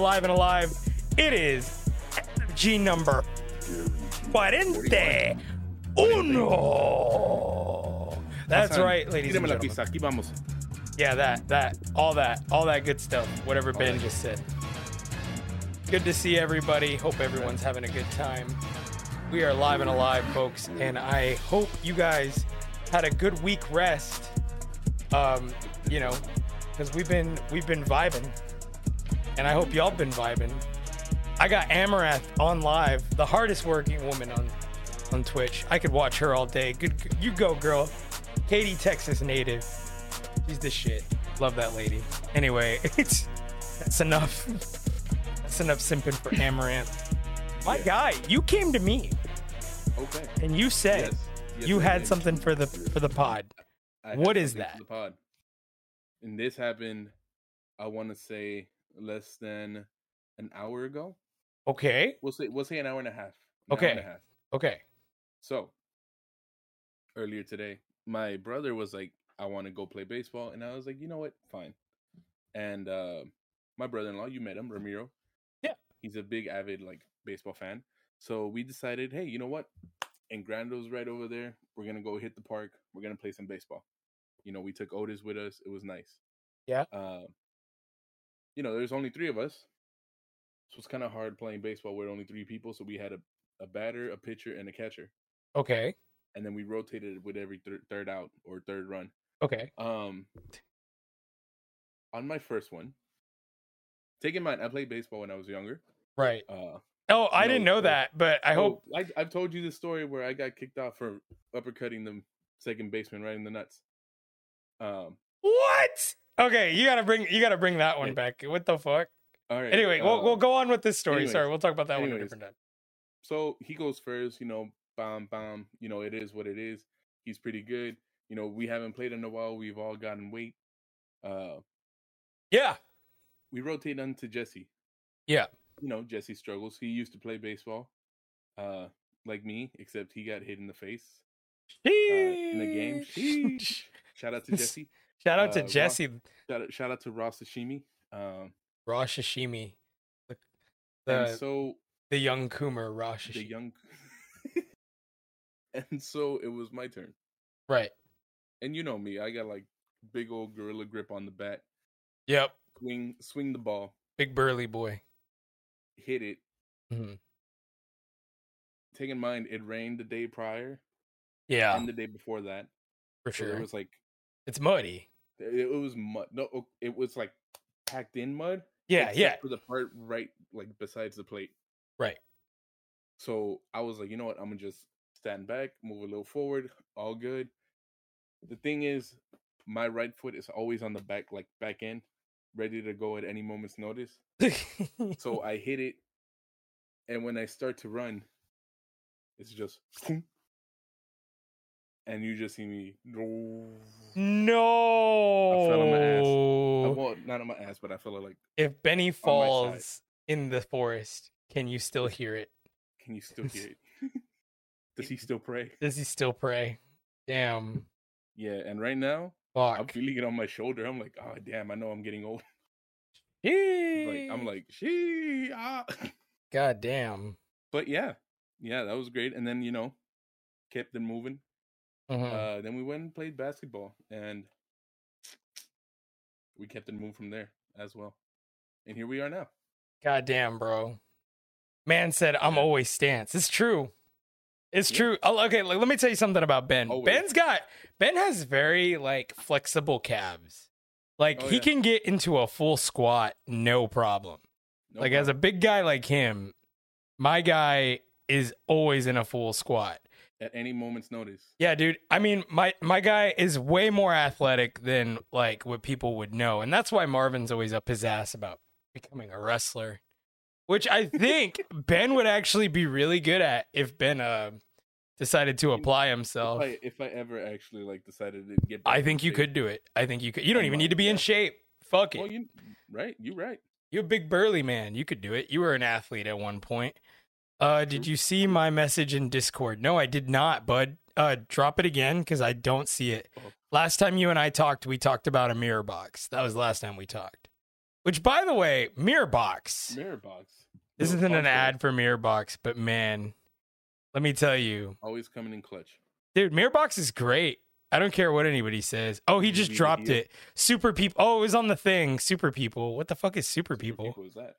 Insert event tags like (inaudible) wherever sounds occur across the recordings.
Live and alive. It is G number 41. That's right, ladies and gentlemen. pizza, aquí vamos. Yeah, that, that, all that, all that good stuff. Whatever Ben just said. Good to see everybody. Hope everyone's having a good time. We are live and alive, folks, and I hope you guys had a good week rest. Um, you know, because we've been we've been vibing, and I hope y'all been vibing. I got Amouranth on live, the hardest working woman on on Twitch. I could watch her all day. Good, you go, girl. Katie, Texas native. She's the shit. Love that lady. Anyway, (laughs) it's that's enough. That's enough simping for Amouranth. My guy, you came to me Okay. and you said Yes. Yes, you had did. something for the for the pod. I What is that? for The pod. And this happened, I want to say less than an hour ago. Okay. We'll say we'll say an hour and a half. Okay. A half. Okay. So earlier today, my brother was like, "I want to go play baseball," and I was like, "You know what? Fine." And uh, my brother-in-law, you met him, Ramiro. Yeah. he's a big avid like baseball fan. So we decided, hey, you know what? And Grando's right over there. We're gonna go hit the park. We're gonna play some baseball. You know, we took Otis with us. It was nice. Yeah. Uh, you know, there's only three of us, so it's kind of hard playing baseball with only three people. So we had a, a batter, a pitcher, and a catcher Okay. and then we rotated with every thir- third out or third run. Okay. Um, on my first one, take in mind I played baseball when I was younger. Right. Uh, Oh, I didn't know that, but I hope oh, I, I've told you the story where I got kicked off for uppercutting the second baseman right in the nuts. Um, what? Okay, you gotta bring you gotta bring that one back. What the fuck? all right. Anyway, we'll we'll um, go on with this story. anyways, Sorry, we'll talk about that one a anyways. different time. So he goes first, you know, bam, bam. You know, it is what it is. He's pretty good. You know, we haven't played in a while. We've all gotten weight. Uh, Yeah. we rotate on to Jesse. Yeah. you know, Jesse struggles. He used to play baseball, uh, like me, except he got hit in the face in the game. Sheesh. Shout out to (laughs) Jesse. Shout out to Uh, Ross- Jesse Shout out, shout out to Ross Sashimi. Um, Raw Shishimi. The and the, so the young Coomer Raw the young, (laughs) and so it was my turn. Right. And you know me, I got like big old gorilla grip on the bat. Yep. Swing, swing the ball, Big burly boy. hit it. Mhm. Take in mind, it rained the day prior Yeah, and the day before that. for So sure. it was like it's muddy. It, was mud. No, it was like packed in mud. Yeah, yeah. For the part right, like besides the plate. Right. So I was like, you know what? I'm gonna just stand back, move a little forward, all good. The thing is, my right foot is always on the back, like back end, ready to go at any moment's notice. So (laughs) I hit it, and when I start to run, it's just, (laughs) and you just see me. no. I fell on my ass. Uh, Well, not on my ass, but I felt like, If Benny falls in the forest, can you still hear it? can you still hear it? (laughs) (laughs) Does he still pray? Does he still pray? Damn. Yeah, and right now Fuck. I'm feeling it on my shoulder. I'm like, oh damn, I know I'm getting old. (laughs) Like I'm like, she ah. God damn. But yeah, yeah, that was great. And then you know, kept it moving. Mhm. Uh, then we went and played basketball, and we kept it moving from there as well. And here we are now. God damn, bro. Man said, I'm Yeah. always stance. It's true. It's Yeah. true. Oh, okay, like, let me tell you something about Ben. Always. Ben's got Ben has very like flexible calves. Like Oh, he yeah. can get into a full squat, no problem. No like as a big guy like him, my guy is always in a full squat. At any moment's notice. Yeah, dude. I mean, my my guy is way more athletic than like what people would know, and that's why Marvin's always up his ass about becoming a wrestler, which I (laughs) think Ben would actually be really good at if Ben uh decided to apply himself. If I, if I ever actually like decided to get, I think you shape. could do it. I think you could. You don't even need to be in shape. Fuck it. Well, you right, you right. You're a big burly man. You could do it. You were an athlete at one point. Uh, did you see my message in Discord? No, I did not, bud. Uh, drop it again because I don't see it. Oh. Last time you and I talked, we talked about a mirror box. That was the last time we talked. Which, by the way, mirror box. Mirror box. This isn't an ad for mirror box, but man, let me tell you, Always coming in clutch. dude, mirror box is great. I don't care what anybody says. Oh, he just dropped it. Super people. Oh, it was on the thing. Super people. What the fuck is super people? Who was that?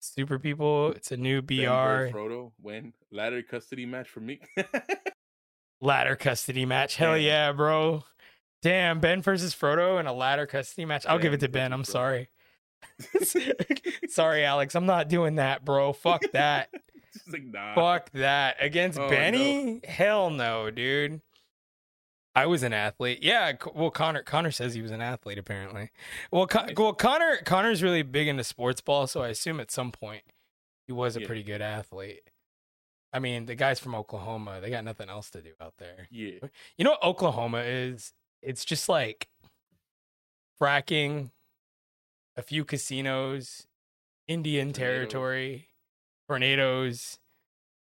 Super people. It's a new BR. versus Frodo win ladder custody match for me. (laughs) ladder custody match. Hell Damn. yeah, bro. Damn, Ben versus Frodo in a ladder custody match. I'll give it to Ben. I'm versus sorry. (laughs) (laughs) sorry, Alex. I'm not doing that, bro. Fuck that. Like nah. Fuck that. Against Oh, Benny? Hell no, dude. I was an athlete. Yeah, well Connor Connor says he was an athlete apparently. Well, Con- well Connor Connor's really big into sports ball, so I assume at some point he was a Yeah. pretty good athlete. I mean, the guys from Oklahoma, they got nothing else to do out there. Yeah. You know what Oklahoma is? It's just like fracking, a few casinos, Indian territory, tornadoes,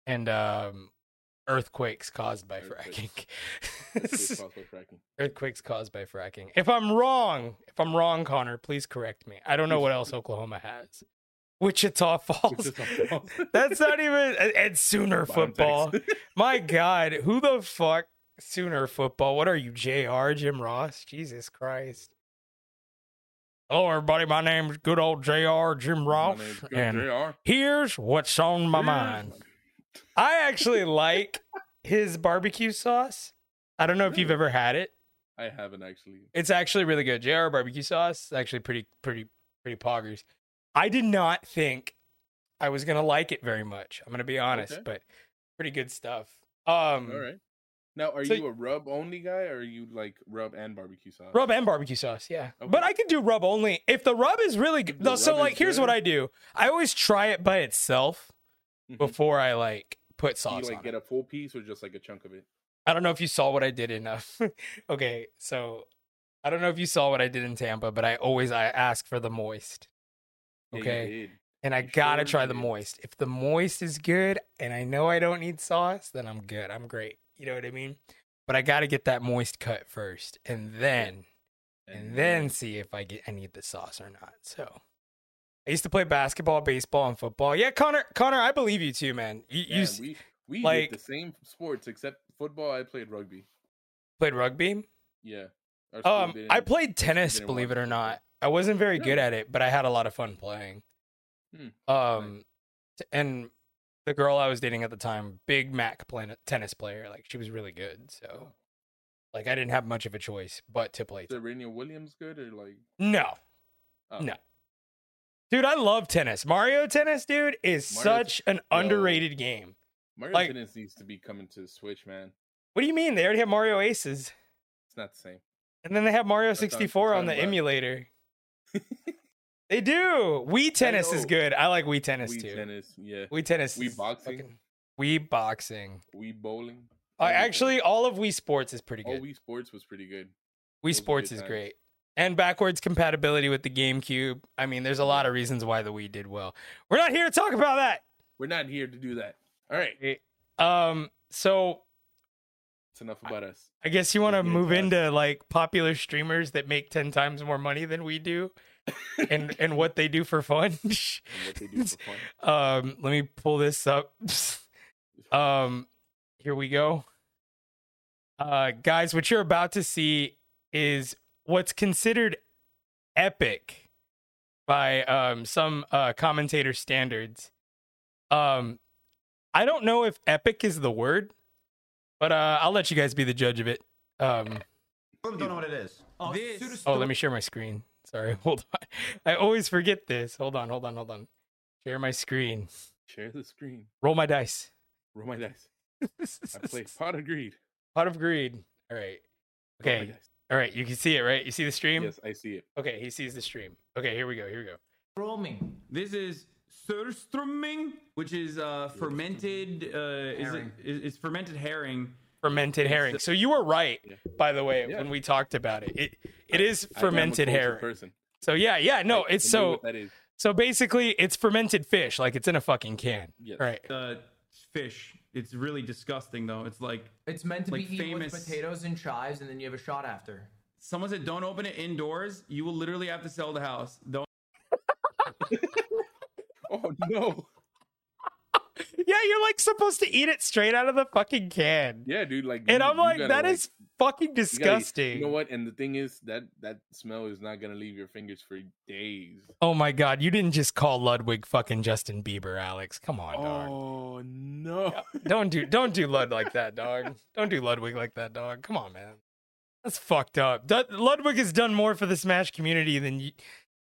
and um, earthquakes caused by fracking. Earthquakes (laughs) caused by fracking. earthquakes caused by fracking. If I'm wrong, if I'm wrong, Connor, please correct me. I don't know what else Oklahoma has. Wichita (laughs) Falls. Wichita Falls. (laughs) That's not even and Sooner football. My God, who the fuck Sooner football? What are you, Jr. Jim Ross? Jesus Christ. Hello, everybody. My name's good old Jr. Jim Ross, and JR. here's what's on my mind. I actually like his barbecue sauce. I don't know if you've ever had it. I haven't actually. It's actually really good. JR barbecue sauce is actually pretty, pretty, pretty poggers. I did not think I was gonna like it very much. I'm gonna be honest, Okay. but pretty good stuff. Um, All right. Now, are So- you a rub only guy, or are you like rub and barbecue sauce? rub and barbecue sauce, yeah. But I can do rub only if the rub is really good. The So like, here's what. I do: I always try it by itself Mhm. before I like put Do sauce you like get it. a full piece or just like a chunk of it? I don't know if you saw what I did in. Uh, (laughs) okay, so I don't know if you saw what I did in Tampa, but I always I ask for the moist. Okay. did. And I You gotta sure try the moist. If the moist is good and I know I don't need sauce, then I'm good. I'm great. You know what I mean? But I gotta get that moist cut first and then and then see if I get I need the sauce or not. So I used to play basketball, baseball, and football. Yeah, Connor Connor, I believe you too, man. You, you Yeah, s- we we like- did the same sports except football. I played rugby. played rugby? Yeah. Um I played tennis, believe it or not. I wasn't very good at it, but I had a lot of fun playing. Hmm, Um and the girl I was dating at the time, big Mac play- tennis player, like she was really good. So like I didn't have much of a choice but to play. Is Serena Williams good or like? No. Oh. No. Dude, I love tennis. Mario Tennis, dude, is Mario such an underrated game. Mario Like- Tennis needs to be coming to the Switch, man. What do you mean? They already have Mario Aces. It's not the same. And then they have Mario That's 64 on the about. emulator. (laughs) they do. Wii tennis is good. I like Wii tennis too. Wii too. tennis, yeah. Wii tennis. Wii boxing? Wii boxing. Wii bowling. Uh, actually, all of Wii Sports is pretty all good. Wii Sports was pretty good. Wii Sports is times. great. And backwards compatibility with the GameCube. I mean, there's a lot of reasons why the Wii did well. We're not here to talk about that. We're not here to do that. All right, Um, so it's enough about us. I guess you want to move into into like popular streamers that make 10 times more money than we do (laughs) and and what they do for fun. And what they do for fun. (laughs) um, let me pull this up. (laughs) um, here we go. Uh, guys, what you're about to see is what's considered epic by um some uh commentator standards. Um, I don't know if epic is the word, but uh, I'll let you guys be the judge of it. Um, don't know what it is. Oh, This- oh, let me share my screen. Sorry, (laughs) hold on. I always forget this. Hold on, hold on, hold on. Share my screen. Share the screen. Roll my dice. Roll my dice. (laughs) I play Pot of Greed. Pot of Greed. All right. Okay. Yes. All right. You can see it, right? You see the stream? Yes, I see it. Okay. He sees the stream. Okay. Here we go. Here we go. Roaming. This is surströmming, which is uh, fermented. Uh, is it Herring. is, is fermented herring? Fermented herring. So you were right, Yeah. by the way, Yeah. when we talked about it. It it is I am fermented cultured herring. Person. So yeah, yeah. No, I- it's I so that is. so basically it's fermented fish, like it's in a fucking can. Yes. Right. Uh, fish. It's really disgusting though. It's like It's meant to Like be eaten with famous- potatoes and chives, and then you have a shot after. someone said, "Don't open it indoors. You will literally have to sell the house." Don't. (laughs) Oh no. Yeah, you're like supposed to eat it straight out of the fucking can. Yeah, dude. Like, And you- I'm like, that is fucking you gotta- disgusting. You know what? And the thing is that that smell is not gonna leave your fingers for days. Oh my god, you didn't just call Ludwig fucking Justin Bieber, Alex. Come on, dog. Oh no. Don't do don't do Lud like that, dog. Don't do Ludwig like that, dog. Come on, man. That's fucked up. Ludwig has done more for the Smash community than you,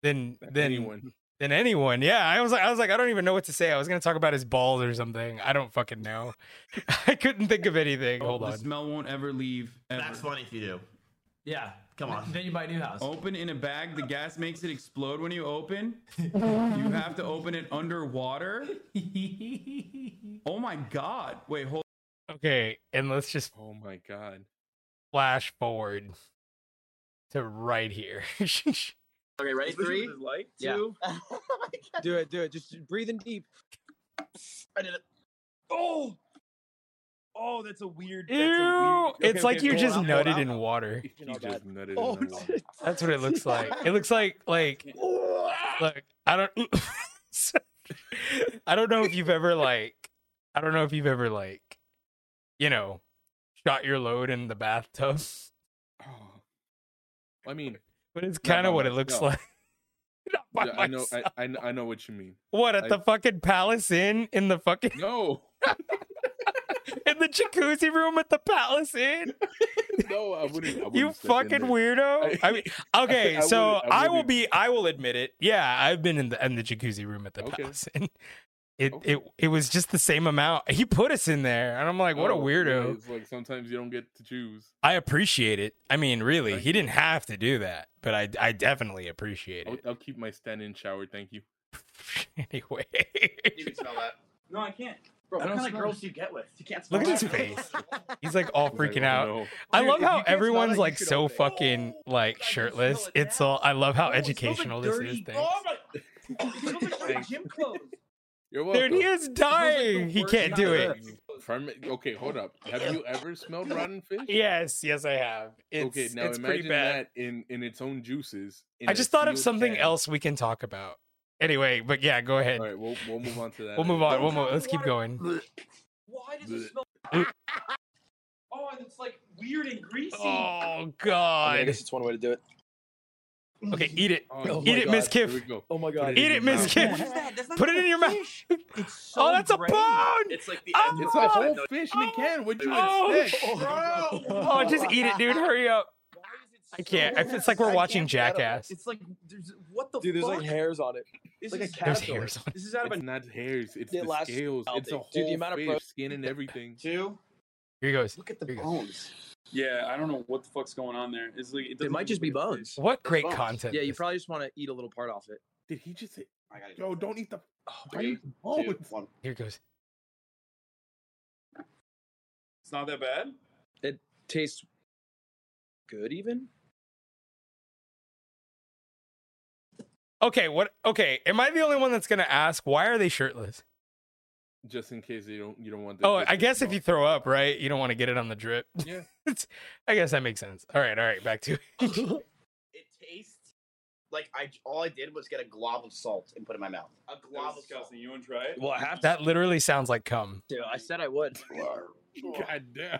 than than Anyone. Than anyone. Yeah, I was like, I was like, I don't even know what to say. I was gonna talk about his balls or something. I don't fucking know. (laughs) I couldn't think of anything. Oh, hold on. the on. smell won't ever leave. Ever. That's funny if you do. Yeah. Come on. Then you buy a new house. Open in a bag. The gas makes it explode when you open. (laughs) you have to open it underwater. (laughs) Oh my god! Wait, hold. Okay, and let's just Oh my god. flash forward to right here. Okay, ready? Three, Like Yeah. two. (laughs) oh. Do it, do it. Just breathe in deep. I did it. Oh, oh, that's a weird. Ew! A weird... it's Okay, like okay, you're just on, nutted on. in water. (laughs) He just oh, nutted Oh, in (laughs) water. That's what it looks like. It looks like like look. I don't. I don't know if you've ever like. I don't know if you've ever like, you know, shot your load in the bathtub, Oh. (sighs) I mean, but it's kind of what it looks myself. like. (laughs) Yeah, I know. I, I, know- I know what you mean. what at I- the fucking Palace Inn in the fucking No, (laughs) in the jacuzzi room at the Palace Inn? (laughs) no, I wouldn't. Wouldn't You fucking weirdo. I mean, okay, so I I will be. I will admit it. Yeah, I've been in the in the jacuzzi room at the Okay. Palace Inn. It Okay. it it was just the same amount. He put us in there, and I'm like, what a Oh, yeah, weirdo. it's like sometimes you don't get to choose. I appreciate it. I mean, really, Thank he didn't have to do that, but I I definitely appreciate I'll, it. I'll keep my stand-in shower. Thank you. (laughs) anyway, You can smell that. No, I can't. Bro, what don't kind of girls do you get with? You can't smell look at his face. (laughs) He's like all I was like, freaking oh, out. no. I love how everyone's it, like so open it. fucking like shirtless. It's all. I love how educational this is. Thanks. Oh my! It smells like my gym clothes. You're welcome. Dude, he is dying. He can't do it. From okay, hold up. Have you ever smelled rotten fish? Yes, yes, I have. It's, okay, now it's pretty imagine bad. that in in its own juices. I just thought of something can. else we can talk about. Anyway, but yeah, go ahead. All right, we'll we'll move on to that. We'll move on. We'll move. Let's keep going. Why does it smell? (laughs) (laughs) Oh, and it's like weird and greasy. Oh I God. guess it's one way to do it. Okay, eat it. Oh, Oh Eat it, Miss God. Kiff. Oh my god. Eat it, Miss mouth. Kiff. What is that? That's not Put it in your mouth. fish. It's so Oh, that's a bone. It's like the Oh, end It's a whole No, fish in a can. What you Oh, expect? (laughs) Bro. Oh, just eat it, dude. Hurry up. Why is it I can't. so It's like we're watching can't get it. Jackass. It's like there's what the Dude, there's fuck? like hairs on it. This like a is- cat. There's hairs on. This is out of It's a not hairs. It's It the lasts scales. all It's a day. whole Dude, the amount of fish, pro- skin and everything. two. Here he goes. Look at the Here you bones. Yeah, I don't know what the fuck's going on there. It's like it, It might just be bones. fish. What great bones. content. Yeah, you probably just want to eat a little part off it. Did he just say? I gotta Yo, don't eat the. Oh, Don't eat the Two, one. Here it goes. It's not that bad. It tastes good, even. Okay, what? Okay, am I the only one that's gonna ask why are they shirtless? Just in case you don't you don't want. the Oh, I guess if you throw up, right? You don't want to get it on the drip. Yeah. (laughs) It's- (laughs) I guess that makes sense. All right, all right, back to it. (laughs) (laughs) It tastes like I all I did was get a glob of salt and put it in my mouth. A That glob of salt. disgusting. You want to try it? Well, I have to. that literally sounds like cum. Dude, I said I would. God damn.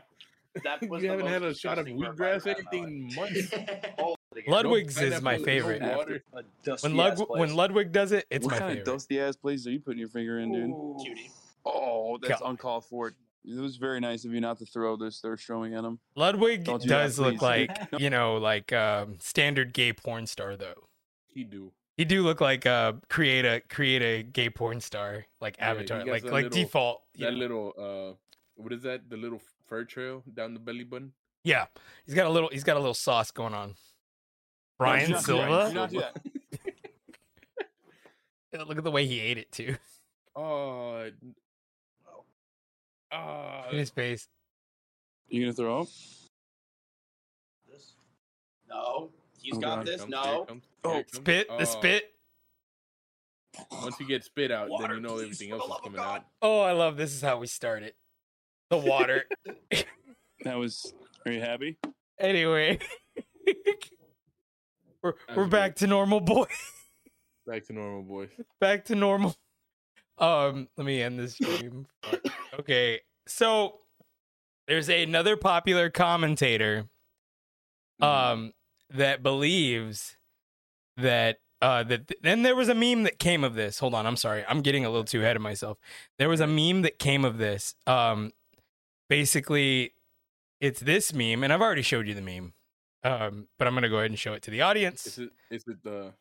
That was you haven't had a shot of disgusting burp wheatgrass I've had in my anything in months. Ludwig's is my favorite. water. A dusty When ass Lud- when Ludwig does it, it's what my kind favorite. of dusty ass place are you putting your finger in, dude? Cutie. Oh, that's God. uncalled for. It was very nice of you not to throw this surströmming at him. Ludwig Don't that, does look like (laughs) you know, like um, standard gay porn star though. He do. He do look like uh create a create a gay porn star like Yeah, avatar, like like little- default. you That know. little uh what is that? The little fur trail down the belly button. Yeah, he's got a little. He's got a little sauce going on. Brian do not do that. Silva. Not do. (laughs) (laughs) Look at the way he ate it too. Oh. Look Uh, at his face. You gonna throw up? This. No, he's Oh, got God. this. comes, No. comes, Oh, it comes. Spit. The Oh, spit. Once you get spit out, Water, then you know please, everything else is coming God. out. Oh, I love this. Is how we start it. The water. (laughs) That was. Are you happy? anyway, (laughs) we're we're back to normal, boy. Back to normal, boy. (laughs) back to normal. Um, let me end this stream. Fuck. okay, so there's another popular commentator, um, that believes that uh that then there was a meme that came of this. Hold on, I'm sorry, I'm getting a little too ahead of myself. There was a meme that came of this. Um, basically, it's this meme, and I've already showed you the meme. Um, but I'm gonna go ahead and show it to the audience. Is it? Is it the?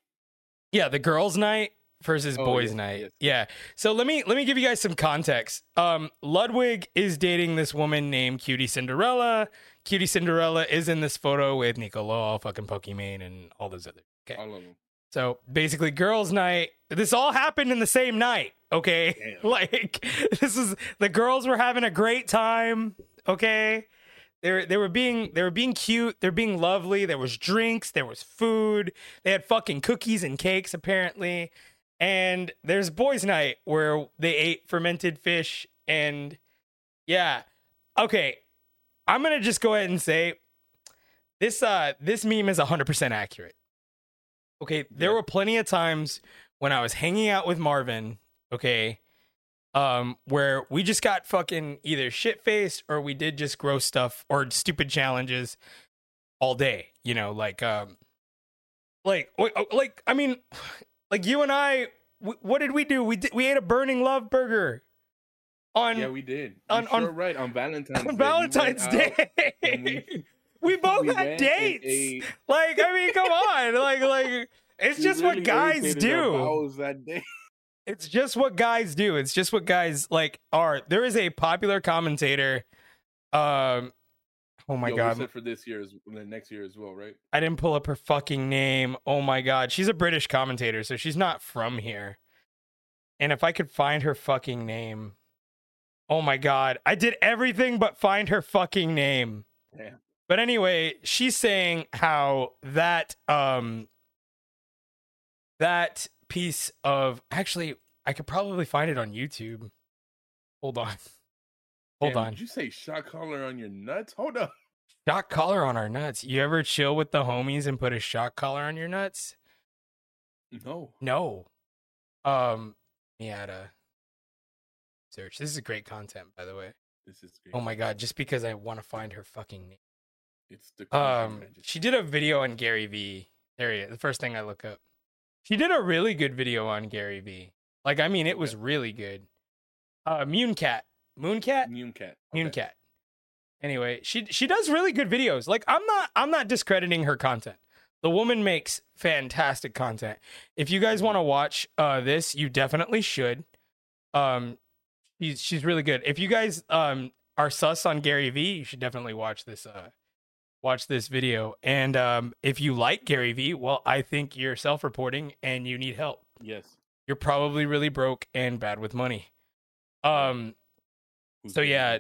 Yeah, the girls' night versus Oh, boys' night. yes. Yeah. So let me let me give you guys some context. Um, Ludwig is dating this woman named QTCinderella. Cutie Cinderella is in this photo with Nico Law, fucking Pokimane, and all those other. Okay. All of them. So basically, girls' night. This all happened in the same night. Okay, Damn. (laughs) like this is the girls were having a great time. Okay, they were they were being they were being cute. They're being lovely. There was drinks. There was food. They had fucking cookies and cakes apparently. And there's boys' night where they ate fermented fish and yeah. Okay, I'm gonna just go ahead and say this uh this meme is 100% accurate. Okay, there Yeah. were plenty of times when I was hanging out with Marvin, okay, um, where we just got fucking either shit faced or we did just gross stuff or stupid challenges all day. You know, like um, like oh, like I mean, like you and I, w- what did we do? We did, we ate a burning love burger on Yeah, we did. on- On, on- sure right on Valentine's. Day. on We Valentine's Day. we- (laughs) we both we had dates. ate- Like, I mean, come on. Like, like it's we just what guys do. that day. (laughs) It's just what guys do. It's just what guys like are. There is a popular commentator. Um, oh my Yo, god, for this year, as, the next year as well, right? I didn't pull up her fucking name. Oh my god, she's a British commentator, so she's not from here. And if I could find her fucking name, oh my god, I did everything but find her fucking name. Damn. But anyway, she's saying how that um that piece of actually I could probably find it on YouTube. Hold on. (laughs) Hold Damn, on. Did you say shot collar on your nuts? Hold up. Shock collar on our nuts. You ever chill with the homies and put a shock collar on your nuts? No. No. Um me add a search. This is great content, by the way. This is great. Oh my god, just because I want to find her fucking name. It's the Um, she did a video on Gary V. There he is. The first thing I look up. She did a really good video on Gary V. Like, I mean, it was really good. Uh, Munecat, Munecat, cat. Munecat. Anyway, she she does really good videos. Like, I'm not I'm not discrediting her content. The woman makes fantastic content. If you guys want to watch uh this, you definitely should. Um, she's she's really good. If you guys um are sus on Gary V, you should definitely watch this uh watch this video. And um if you like Gary V, well, I think you're self-reporting and you need help. Yes. You're probably really broke and bad with money. Um so yeah.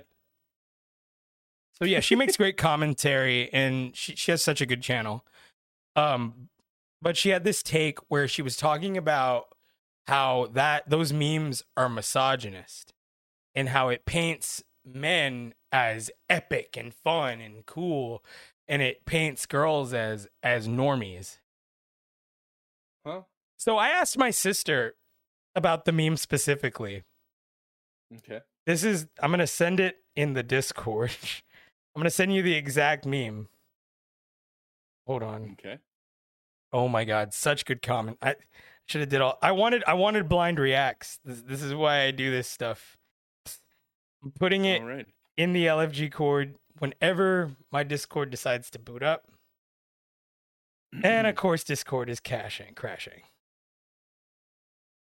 So yeah, she makes (laughs) great commentary and she she has such a good channel. Um but she had this take where she was talking about how that those memes are misogynist and how it paints men as epic and fun and cool and it paints girls as as normies. Huh? So I asked my sister about the meme specifically. Okay. This is I'm gonna send it in the Discord. (laughs) I'm gonna send you the exact meme. Hold on. Okay. Oh my god, such good comment. I should have did all I wanted I wanted blind reacts. This, this is why I do this stuff. I'm putting it right. in the LFG cord whenever my Discord decides to boot up. And of (clears throat) course Discord is caching, crashing.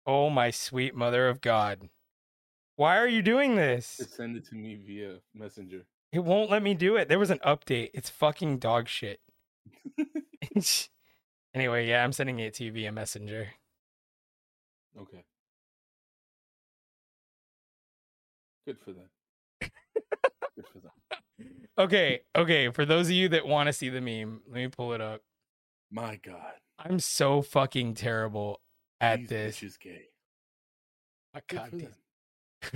Oh my sweet mother of God. Why are you doing this? Just send it to me via messenger. It won't let me do it. There was an update. It's fucking dog shit. (laughs) (laughs) anyway, yeah, I'm sending it to you via messenger. Okay. Good for them. Good for them. (laughs) Okay, okay. For those of you that want to see the meme, let me pull it up. My God. I'm so fucking terrible at these this. bitches gay. Good God damn. (laughs)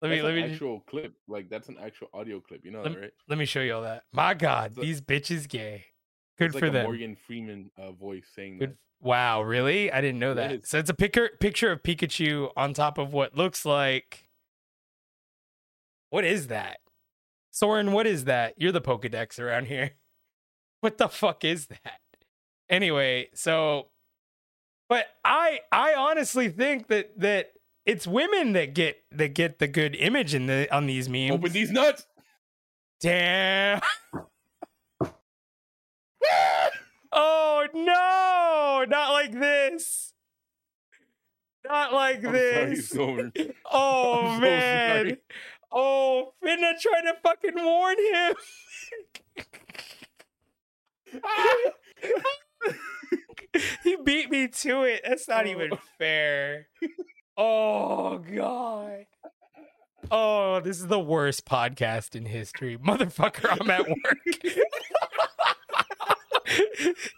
Let me let me actual clip. Like that's an actual audio clip. You know Let, that, right? let me show you all that. My God, It's these bitches gay. Good like for a them. Morgan Freeman uh, voice saying Good. that. Wow, really? I didn't know that. Yes. So it's a picture picture of Pikachu on top of what looks like. What is that? Soren, what is that? You're the Pokedex around here. (laughs) What the fuck is that? Anyway, so but I I honestly think that that it's women that get that get the good image in the on these memes. Open these nuts. Damn. (laughs) oh no, not like this. Not like I'm this. Soren. (laughs) oh (laughs) I'm man. sorry. Oh, Finna trying to fucking warn him. he beat me to it. That's not oh. even fair. Oh god. Oh, this is the worst podcast in history. Motherfucker, I'm at work. (laughs)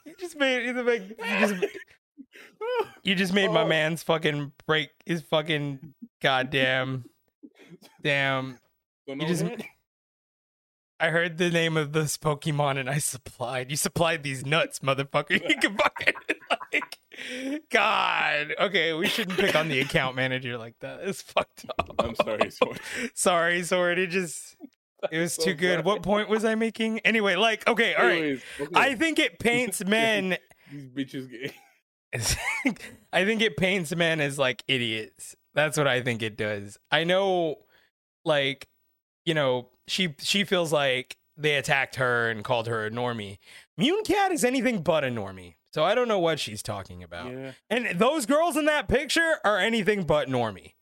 you just made you just, you just, made my Oh. man's fucking break his fucking goddamn damn. You just? I heard the name of this Pokemon and I supplied. You supplied these nuts, motherfucker. (laughs) You can fucking (laughs) like God. Okay, we shouldn't pick on the (laughs) account manager like that. It's fucked up. I'm sorry, Soren. Sorry, Sword. It just it was so too good. sorry. What point was I making? Anyway, like, okay, all right. Anyways, okay. I think it paints (laughs) men these bitches gay. (laughs) I think it paints men as like idiots. That's what I think it does. I know like you know, she she feels like they attacked her and called her a normie. Munecat is anything but a normie. So I don't know what she's talking about. Yeah, And those girls in that picture are anything but normie.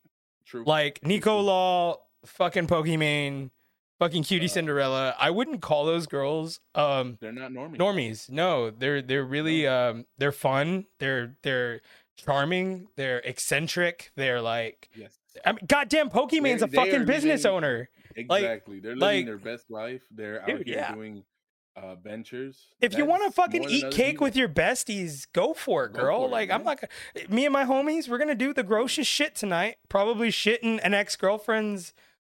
true. Like Nico Law, fucking Pokimane, fucking QTCinderella. I wouldn't call those girls um They're not normies. normies. No, they're they're really um they're fun. They're they're charming. They're eccentric. They're like Yes. I mean, goddamn Pokimane's They- a fucking business living- owner. Exactly. They're living like- their best life. They're out Dude, here yeah. doing uh ventures. If you want to fucking eat cake people. with your besties, go for it, girl. for it, like I'm like me and my homies, we're gonna do the grossest shit tonight. Probably shitting an ex girlfriend's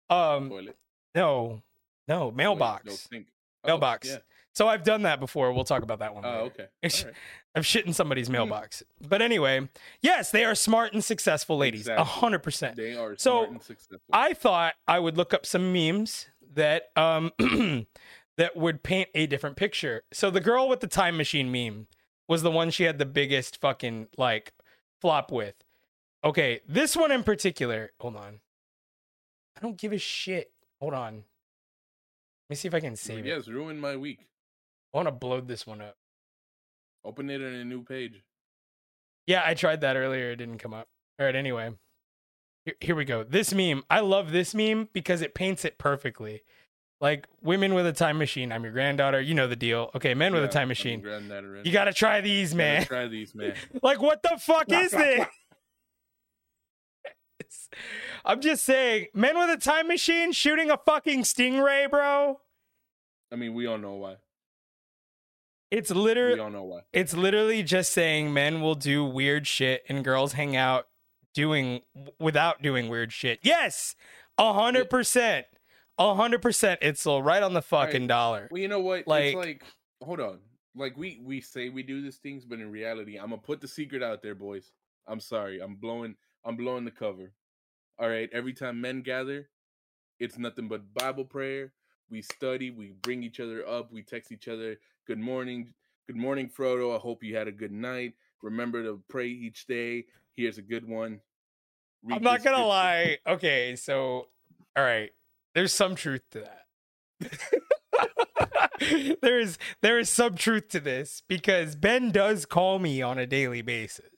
um toilet. no no Toilet, mailbox. no sink. Oh, Mailbox. Yeah. So I've done that before. We'll talk about that one. Oh, later. okay. (laughs) Right. I've shit in somebody's Hmm. mailbox. But anyway, yes, they are smart and successful ladies. A hundred percent. They are So, smart and successful. I thought I would look up some memes that um (clears throat) that would paint a different picture. So the girl with the time machine meme was the one she had the biggest fucking like flop with. Okay, this one in particular. Hold on. I don't give a shit. Hold on. Let me see if I can save it. yes, ruined my week. I want to blow this one up. Open it in a new page. Yeah, I tried that earlier. It didn't come up. All right, anyway. Here, here we go. This meme. I love this meme because it paints it perfectly. Like women with a time machine. I'm your granddaughter. You know the deal. Okay, men with a time machine. You got to try these, Gotta man. Try these, man. (laughs) like, what the fuck (laughs) is this? (laughs) I'm just saying, men with a time machine shooting a fucking stingray, bro. I mean, we all know why. It's literally We all know why. It's literally just saying men will do weird shit and girls hang out doing without doing weird shit. Yes, a hundred percent, hundred percent. It's all right on the fucking Right. dollar. Well, you know what? Like- it's like, hold on. Like we we say we do these things, but in reality, I'm gonna put the secret out there, boys. I'm sorry. I'm blowing. I'm blowing the cover. All right. Every time men gather, it's nothing but Bible prayer. We study. We bring each other up. We text each other. Good morning. Good morning, Frodo. I hope you had a good night. Remember to pray each day. Here's a good one. Read I'm not gonna scripture. lie. Okay, so all right, there's some truth to that. (laughs) there is there is some truth to this because Ben does call me on a daily basis.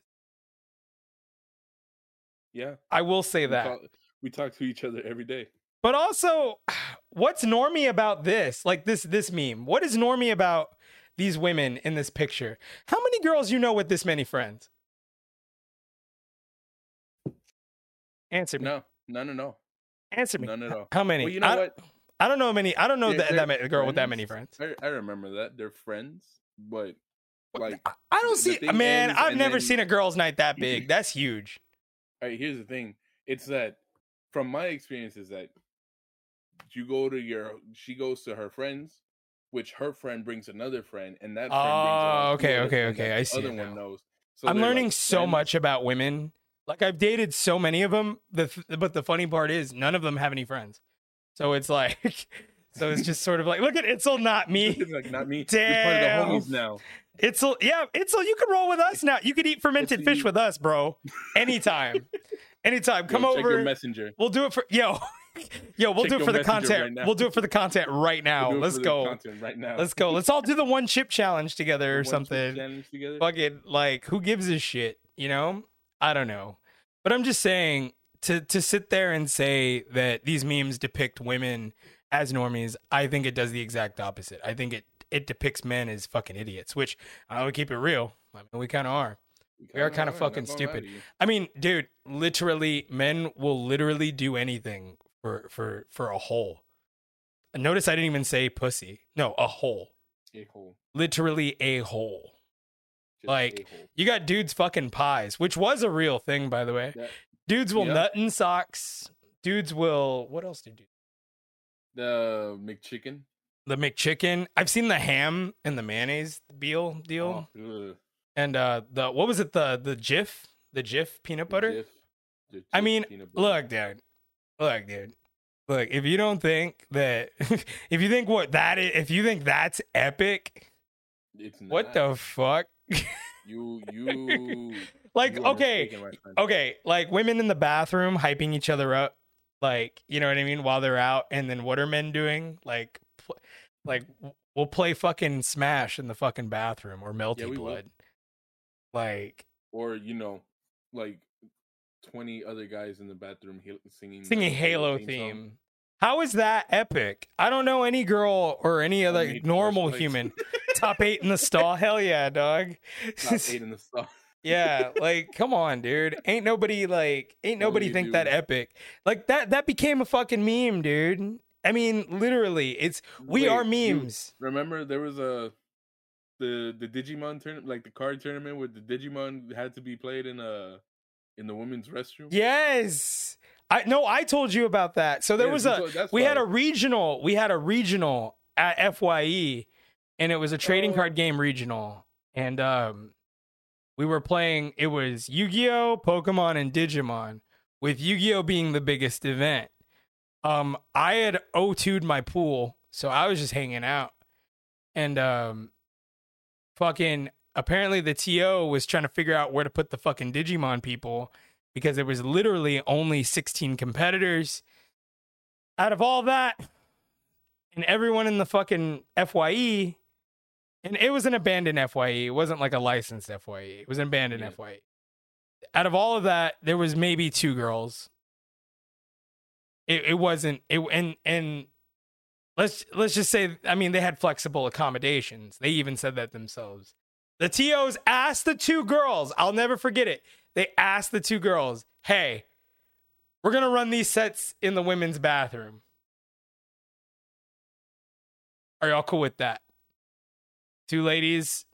Yeah, I will say we that. talk, we talk to each other every day. But also, (sighs) what's normie about this? Like this this meme. What is normie about these women in this picture? How many girls you know with this many friends? Answer me. No, no, no, no, Answer me. none at all. How many? Well, you know I, what? I don't know many. I don't know that, that girl with that many friends. I, I remember that they're friends, but like, I, I don't see. Man, I've never then- seen a girls' night that big. That's huge. all right, here's the thing. It's that from my experience is that you go to your she goes to her friends, which her friend brings another friend, and that friend brings Oh, okay, okay, okay, I see other one now. knows. So I'm learning like, so much about women. Like I've dated so many of them. The th- but the funny part is none of them have any friends. So it's like, (laughs) so it's just sort of like, look at Itzel, not me. like not me. Damn. You're part of the homies now. Itzel, yeah, Itzel, you can roll with us now. You can eat fermented fish you- with us, bro. Anytime, (laughs) anytime. Come Yo, check over. your messenger. We'll do it for yo, (laughs) yo. We'll Check do it for the content. right we'll do it for the content right now. We'll Let's go. right now. Let's go. Let's all do the one chip challenge together or One something. challenge together. Fucking like, who gives a shit? You know? I don't know. But I'm just saying to to sit there and say that these memes depict women as normies, I think it does the exact opposite. I think it it depicts men as fucking idiots, which I would keep it real. I mean, we kind of are. We are kind of fucking stupid. I mean, dude, literally, men will literally do anything for for for a hole. Notice I didn't even say pussy. No, a hole. A hole. Literally a hole. Like, a hole. You got dudes fucking pies, which was a real thing, by the way. That- Dudes will Yeah. nut in socks. Dudes will. What else do you do? the McChicken. The McChicken. I've seen the ham and the mayonnaise deal deal, Oh, and uh the what was it the the Jif the Jif peanut butter. Jif- the I mean, butter. look, dude. Look, dude. Look, if you don't think that, (laughs) if you think what that is, if you think that's epic, It's what the fuck? You you (laughs) like, you okay, mistaken, my friend. okay, like women in the bathroom hyping each other up, like you know what I mean, while they're out, and then what are men doing? Like, pl- like we'll play fucking Smash in the fucking bathroom or Melty Yeah, we will. Blood. Like or you know, like twenty other guys in the bathroom he- singing singing Halo song. theme. How is that epic? I don't know any girl or any other normal human (laughs) top eight in the stall. Hell yeah, dog. Top eight in the star. (laughs) yeah, like come on, dude. Ain't nobody like ain't nobody think do- that epic. Like that that became a fucking meme, dude. I mean, literally, it's we Wait, are memes. remember there was a the the Digimon tournament, like the card tournament, where the Digimon had to be played in a in the women's restroom. Yes. I no, I told you about that. So there Yes, was a told- we had a regional, we had a regional at FYE and it was a trading Oh. card game regional. And um we were playing it was Yu-Gi-Oh, Pokemon and Digimon with Yu-Gi-Oh being the biggest event. Um I had O2'd my pool, so I was just hanging out. And um fucking apparently the TO was trying to figure out where to put the fucking Digimon people because there was literally only 16 competitors. Out of all that, and everyone in the fucking FYE, and it was an abandoned FYE. It wasn't like a licensed FYE. It was an abandoned Yeah. FYE. Out of all of that, there was maybe two girls. It it wasn't it and and let's let's just say I mean they had flexible accommodations. They even said that themselves. The TOs asked the two girls, I'll never forget it. They asked the two girls, "Hey, we're going to run these sets in the women's bathroom. Are y'all cool with that?" Two ladies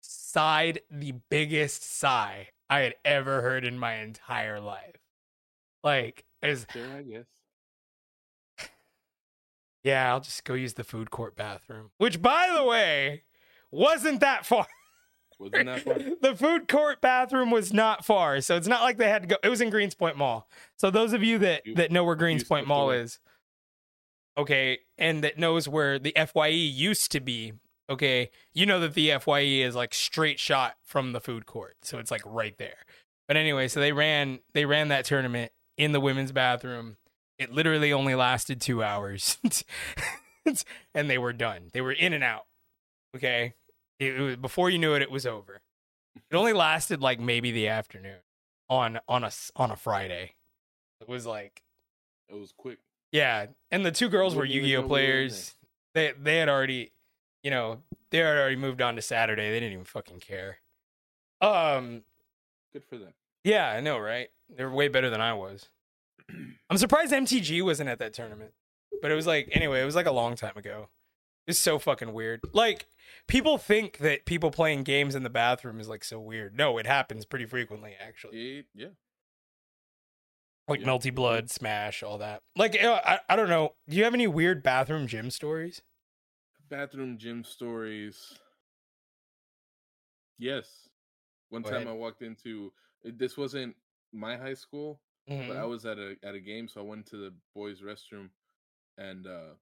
sighed the biggest sigh I had ever heard in my entire life. Like, is Sure, I guess. yeah, I'll just go use the food court bathroom. Which, by the way, wasn't that far. Wasn't that (laughs) the food court bathroom was not far, so it's not like they had to go. It was in Greenspoint Mall. So those of you that You- that know where you Greenspoint stepped Mall is, okay, and that knows where the Fye used to be, okay, you know that the Fye is like straight shot from the food court, so it's like right there. But anyway, so they ran they ran that tournament in the women's bathroom. It literally only lasted two hours, (laughs) and they were done. They were in and out. Okay, it, was, before you knew it, it was over. It only lasted like maybe the afternoon. on on a on a Friday. It was like It was quick. yeah, and the two girls were Yu-Gi-Oh know we were in players. They they had already, you know, they had already moved on to Saturday. They didn't even fucking care. Um, Good for them. yeah, I know, right? They're way better than I was. (clears throat) I'm surprised MTG wasn't at that tournament. But it was like anyway, it was like a long time ago. It's so fucking weird. Like people think that people playing games in the bathroom is like so weird. No, it happens pretty frequently actually. Yeah. Like Yeah. Melty Blood, Smash, all that. Like I I don't know. Do you have any weird bathroom gym stories? Bathroom gym stories. Yes. One Go time ahead. I walked into this wasn't my high school, but I Mhm. was at a at a game, so I went to the boys' restroom, and uh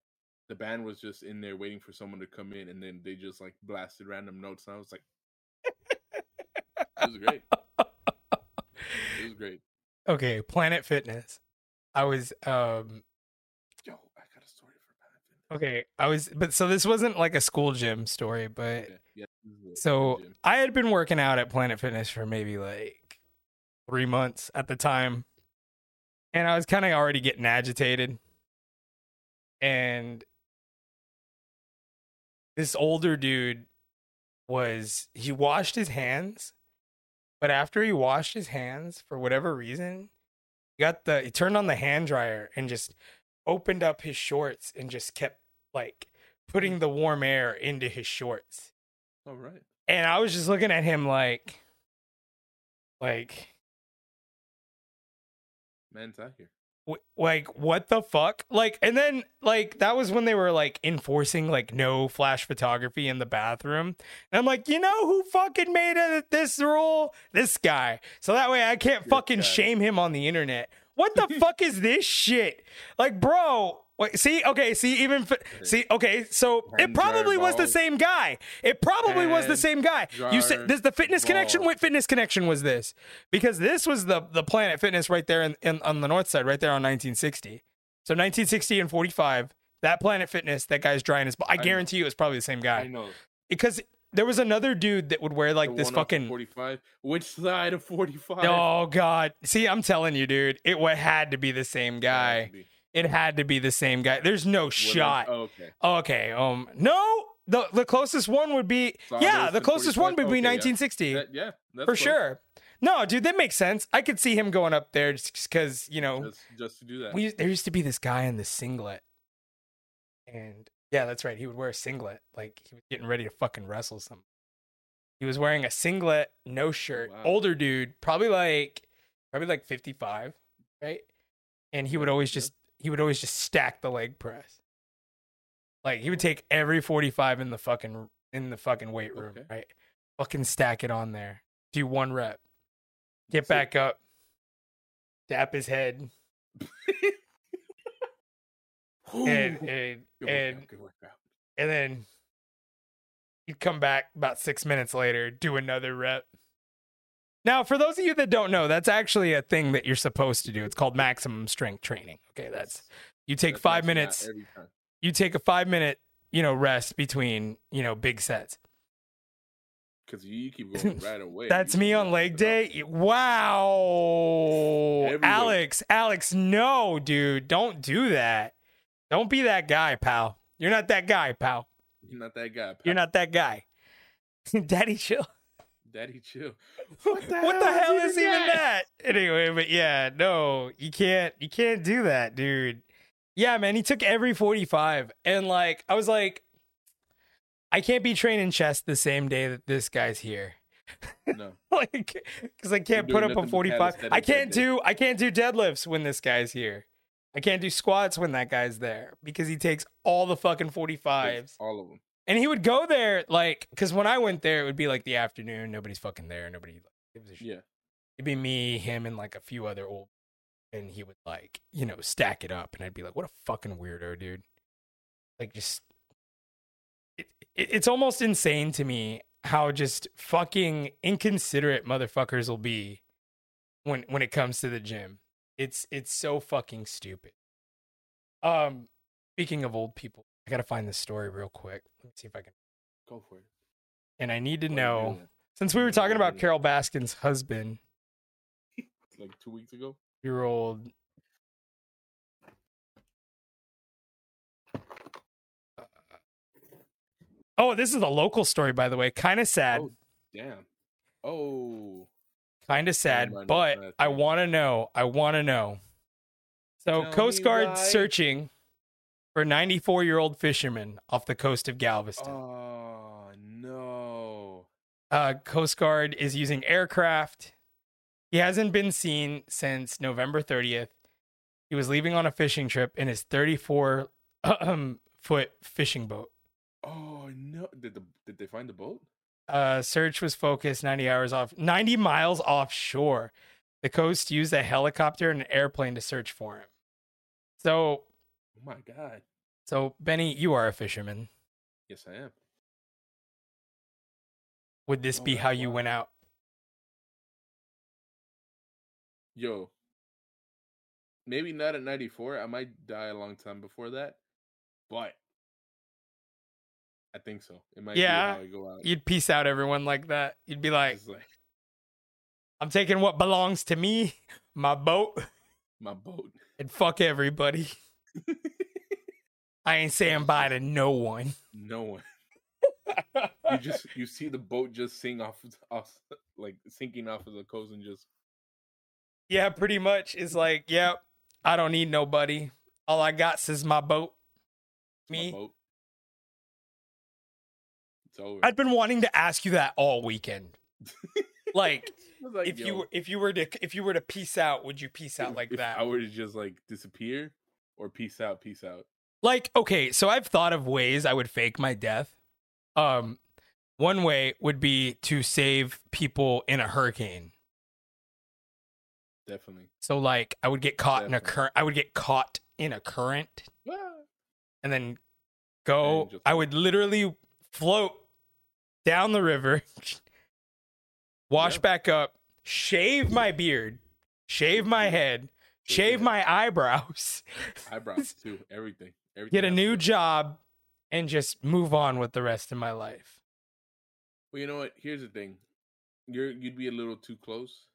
the band was just in there waiting for someone to come in, and then they just like blasted random notes, and I was like, it was great. It was great. Okay, Planet Fitness. I was um Yo, I got a story for Planet Fitness. okay, I was but so this wasn't like a school gym story, but Yeah, yeah. this is a So. I had been working out at Planet Fitness for maybe like three months at the time. And I was kind of already getting agitated. And this older dude was, he washed his hands. But after he washed his hands, for whatever reason, he got the, he turned on the hand dryer and just opened up his shorts and just kept like putting the warm air into his shorts all right. and I was just looking at him like, like, Man's out here. Like what the fuck? Like, and then like that was when they were like enforcing like no flash photography in the bathroom, and I'm like, you know who fucking made it this rule? This guy. So that way I can't fucking shame him on the internet. What the (laughs) fuck is this shit? Like, bro. Wait, see, okay, see, even see, okay, so it probably was the same guy. It probably was the same guy. You said this the fitness connection. What fitness connection was this? Because this was the the Planet Fitness right there in, in on the north side, right there on 1960. So 1960 and 45. That Planet Fitness, that guy's drying his. I guarantee you, it's probably the same guy. I know. Because there was another dude that would wear like The this one off of fucking. 45. Which side of 45? Oh God! See, I'm telling you, dude, it had to be the same guy. It had to be the same guy. There's no shot. Oh, okay. Okay. Um. No. The the closest one would be yeah. The closest one would be Okay, yeah. 1960 That- yeah, for close. sure. No, dude, that makes sense. I could see him going up there just because you know Just, just to do that. we there used to be this guy in the singlet, and yeah, that's right. He would wear a singlet like he was getting ready to fucking wrestle something. He was wearing a singlet, no shirt, wow. older dude, probably like probably like 55, right? And he would always just he would always just stack the leg press. Like he would take every 45 in the fucking in the fucking weight room, Okay. right? Fucking stack it on there. Do one rep. Get That's it. back up. Dap his head. (laughs) and and and, workout. and then he'd come back about six minutes later, do another rep. Now, for those of you that don't know, that's actually a thing that you're supposed to do. It's called maximum strength training. Okay, that's you take That's five minutes. You take a five minute, you know, rest between you know big sets. Because you, keep going (laughs) right away. That's You me on leg day. Wow. Every week. Alex, Alex, no, dude. Don't do that. Don't be that guy, pal. You're not that guy, pal. You're not that guy. You're not that guy. (laughs) Daddy chill. Daddy, chill. (laughs) What the, hell is even that? Anyway, but yeah, no, you can't you can't do that, dude. Yeah, man, he took every 45 and like I was like I can't be training chest the same day that this guy's here. No. (laughs) like cuz I can't put up a 45. I can't do I can't do deadlifts when this guy's here. I can't do squats when that guy's there because he takes all the fucking 45s. All of them. And he would go there like cuz when I went there it would be like the afternoon, nobody's fucking there, nobody like, gives a shit. Yeah. It'd be me, him, and like a few other old, and he would like, you know, stack it up, and I'd be like, "What a fucking weirdo, dude!" Like, just it, it, it's almost insane to me how just fucking inconsiderate motherfuckers will be when when it comes to the gym. It's it's so fucking stupid. Um, speaking of old people, I gotta find this story real quick. Let me see if I can. Go for it. And I need to know since we were What are you talking about? Carole Baskin's husband, (laughs) like two weeks ago. Year old. Oh, this is a local story, by the way. Kind of sad. Oh, damn. Oh, kind of sad, but I want to know. I want to know. So, Tell Coast Guard why. searching for 94 year old fisherman off the coast of Galveston. oh no. Uh, Coast Guard is using aircraft. He hasn't been seen since November 30th. He was leaving on a fishing trip in his 34 um, (clears throat) foot fishing boat. Oh no. Did the did they find the boat? Uh, search was focused 90 hours off, 90 miles offshore. The coast used a helicopter and an airplane to search for him. So, Oh my god. so Benny, you are a fisherman. Yes, I am. Would this Oh, be how you went out? Yo. Maybe not at 94. I might die a long time before that. But I think so. It might Yeah, be how I go out. You'd peace out everyone like that. You'd be like, like I'm taking what belongs to me, (laughs) my boat, my boat. and fuck everybody. (laughs) (laughs) I ain't saying bye to no one. No one. (laughs) you just you see the boat just sink off off like sinking off of the coast and just Yeah, pretty much. It's like, yep, I don't need nobody. All I got is my boat. my Me. boat. It's over. I'd been wanting to ask you that all weekend. Like, (laughs) like, if you yo, were if you were to if you were to peace out, would you peace out like if that? I were to just like disappear or peace out, peace out. like okay so i've thought of ways i would fake my death um one way would be to save people in a hurricane Definitely. so like i would get caught in a current i would get caught in a current Ah. and then go And just- i would literally float down the river (laughs) wash Yeah. back up shave my beard shave my (laughs) head shave my (laughs) eyebrows Eyebrows (laughs) too. Everything. Everything. get a new job and just move on with the rest of my life Well, you know what? Here's the thing. You're you'd be a little too close.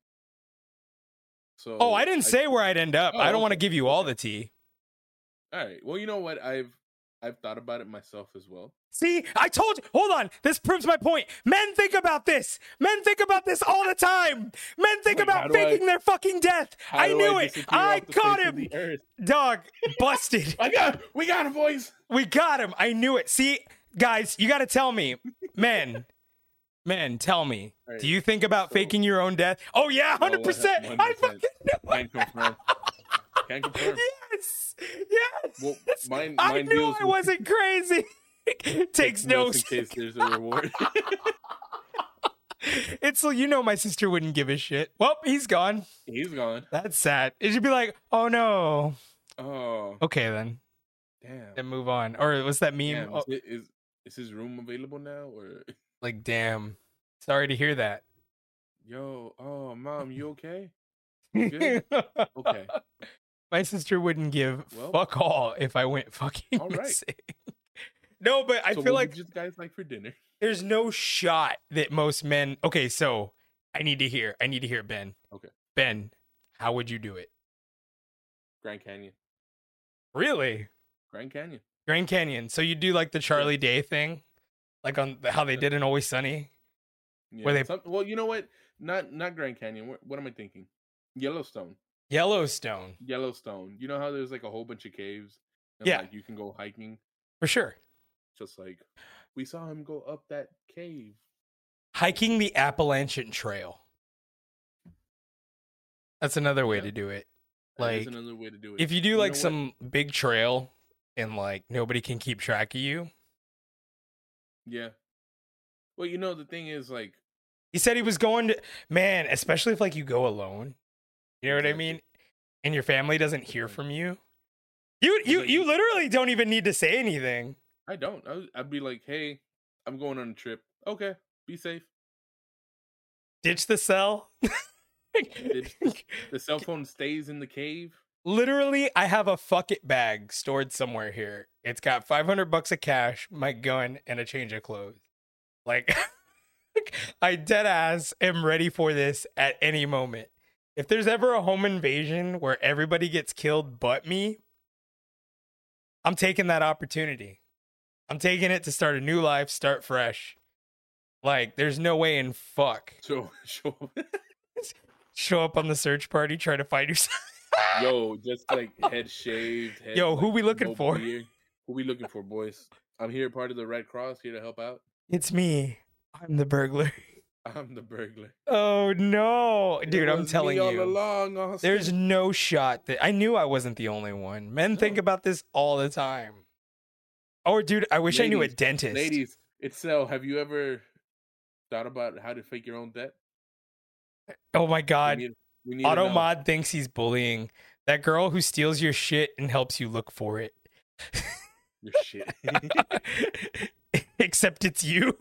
So Oh, I didn't say where I'd end up. Oh, I don't want to give you all the tea. All right. Well, you know what? I've I've thought about it myself as well. See, I told you. Hold on. This proves my point. Men think about this. Men think about this all the time. Men think Wait, about do I- faking their fucking death. I knew it. I caught him. Dog, (laughs) busted. I got. We got him, boys. we got him. I knew it. See, guys, you got to tell me. Men, men, tell me. Right, Do you think about so- faking your own death? Oh, yeah, 100%. I 100%. fucking knew Can't confirm. Can't confirm. (laughs) Yes. Yes. Well, mine- I mine knew I wasn't (laughs) crazy. (laughs) Takes no notes in case there's a reward. (laughs) (laughs) It's you know my sister wouldn't give a shit. Well, he's gone. He's gone. That's sad. It should be like, oh no. Oh, Okay then, damn. then move on. Or what's that meme? Damn, Oh, is, it, is is his room available now or? like, damn. Sorry to hear that. Yo, oh, mom, you okay? Good? Okay. My sister wouldn't give Well- fuck all if I went fucking All right. missing. No, but I so feel like you guys like for dinner? there's no shot that most men. Okay, so I need to hear. I need to hear Ben. Okay. Ben, how would you do it? Grand Canyon. Really? Grand Canyon. Grand Canyon. So you do like the Charlie Day thing, like on the, how they did in Always Sunny. Yeah. Where they- some- well, you know what? Not not Grand Canyon. What, what am I thinking? Yellowstone. Yellowstone, Yellowstone. You know how there's like a whole bunch of caves. And Yeah. Like you can go hiking. for sure. Just like we saw him go up that cave. Hiking the Appalachian Trail. That's another way Yeah. to do it. Like, another way to do it. If you do know like what? some big trail and like nobody can keep track of you. Yeah. Well, you know the thing is like He said he was going to man, especially if like you go alone. You know what I mean? And your family doesn't hear from you. You you you literally don't even need to say anything. I don't. I, would- I'd be like, hey, I'm going on a trip. Okay, be safe. Ditch the cell. Ditch (laughs) The cell phone stays in the cave. Literally, I have a fuck it bag stored somewhere here. It's got 500 bucks of cash, my gun, and a change of clothes. Like, (laughs) I dead ass am ready for this at any moment. If there's ever a home invasion where everybody gets killed but me, I'm taking that opportunity. I'm taking it to start a new life, start fresh. Like, there's no way in fuck. So, (laughs) show, Show up on the search party, try to find yourself. yo, just (laughs) like head shaved. Head, Yo, who like, we looking no for? beard. Who we looking for, boys? I'm here, part of the Red Cross, here to help out. It's me. I'm the burglar. I'm the burglar. Oh no, dude! I'm telling you, along, there's no shot that I knew I wasn't the only one. Men think about this all the time. Oh, dude, I wish I knew a dentist. Ladies, Itzel, have you ever thought about how to fake your own debt? Eh, oh my We god, need, we need to know. Automod thinks he's bullying that girl who steals your shit and helps you look for it. Your shit. (laughs) Except it's you.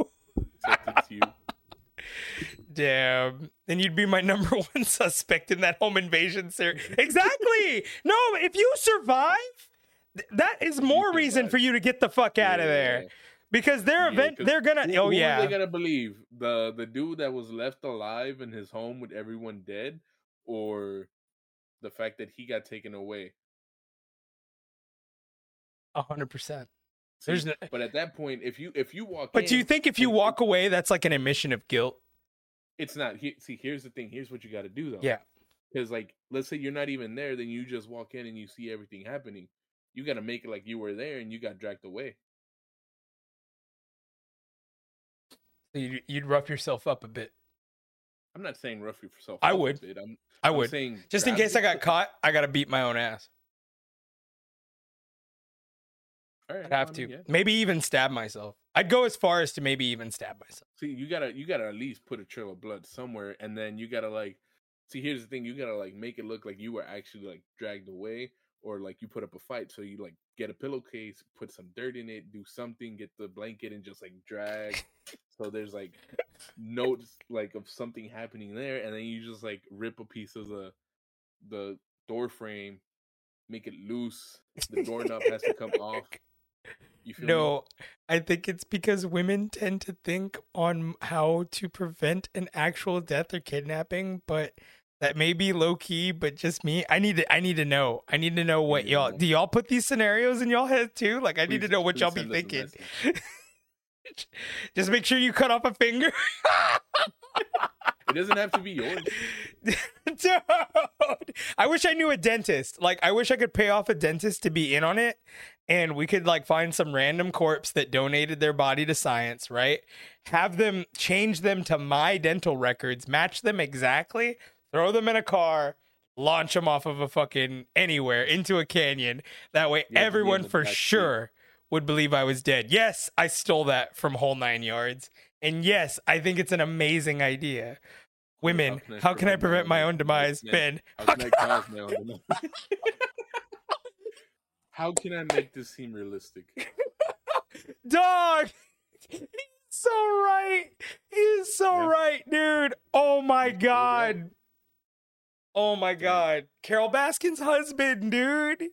Except it's you. (laughs) Damn. Then you'd be my number (laughs) one suspect in that home invasion series. Exactly. no, if you survive, that is more reason for you to get the fuck out of there. Yeah. Because their Yeah, event, they're gonna. Who, oh yeah. are they gonna believe the the dude that was left alive in his home with everyone dead, or the fact that he got taken away? A hundred percent. There's no- but at that point, if you if you walk, But do you think if you walk away, that's like an admission of guilt? it's not. He, see, here's the thing. Here's what you got to do though. Yeah. Because like, let's say you're not even there, then you just walk in and you see everything happening. You got to make it like you were there and you got dragged away. You'd, you'd rough yourself up a bit. I'm not saying rough yourself. I up would. I'm, I I'm would. saying Just in case I got caught, I gotta beat my own ass. Right, I'd have I to. yeah. Maybe even stab myself. I'd go as far as to maybe even stab myself. See, you gotta you gotta at least put a trail of blood somewhere, and then you gotta like see. Here's the thing: you gotta like make it look like you were actually like dragged away, or like you put up a fight. So you like get a pillowcase, put some dirt in it, do something, get the blanket, and just like drag. so there's like notes like of something happening there, and then you just like rip a piece of the the door frame, make it loose. The doorknob has to come off. Feel me? No, I think it's because women tend to think on how to prevent an actual death or kidnapping, but that may be low key, but just me. I need to I need to know. I need to know what y'all do y'all put these scenarios in y'all head too? Like I need to know what y'all be send us a thinking. (laughs) just make sure you cut off a finger. It doesn't have to be yours. (laughs) Dude, I wish I knew a dentist. Like, I wish I could pay off a dentist to be in on it, and we could like find some random corpse that donated their body to science, right? Have them change them to my dental records, match them exactly, throw them in a car, launch them off of a fucking anywhere into a canyon. That way, Yeah, to be in everyone for sure would believe I was dead. Yes, I stole that from Whole Nine Yards. And yes, I think it's an amazing idea. Women, how can I prevent my own demise? Ben, How can I cause my own demise? (laughs) How can I make this seem realistic? (laughs) dog, he's so right. He's so Yeah. right, dude. Oh my god. Oh my god. Carole Baskin's husband, dude.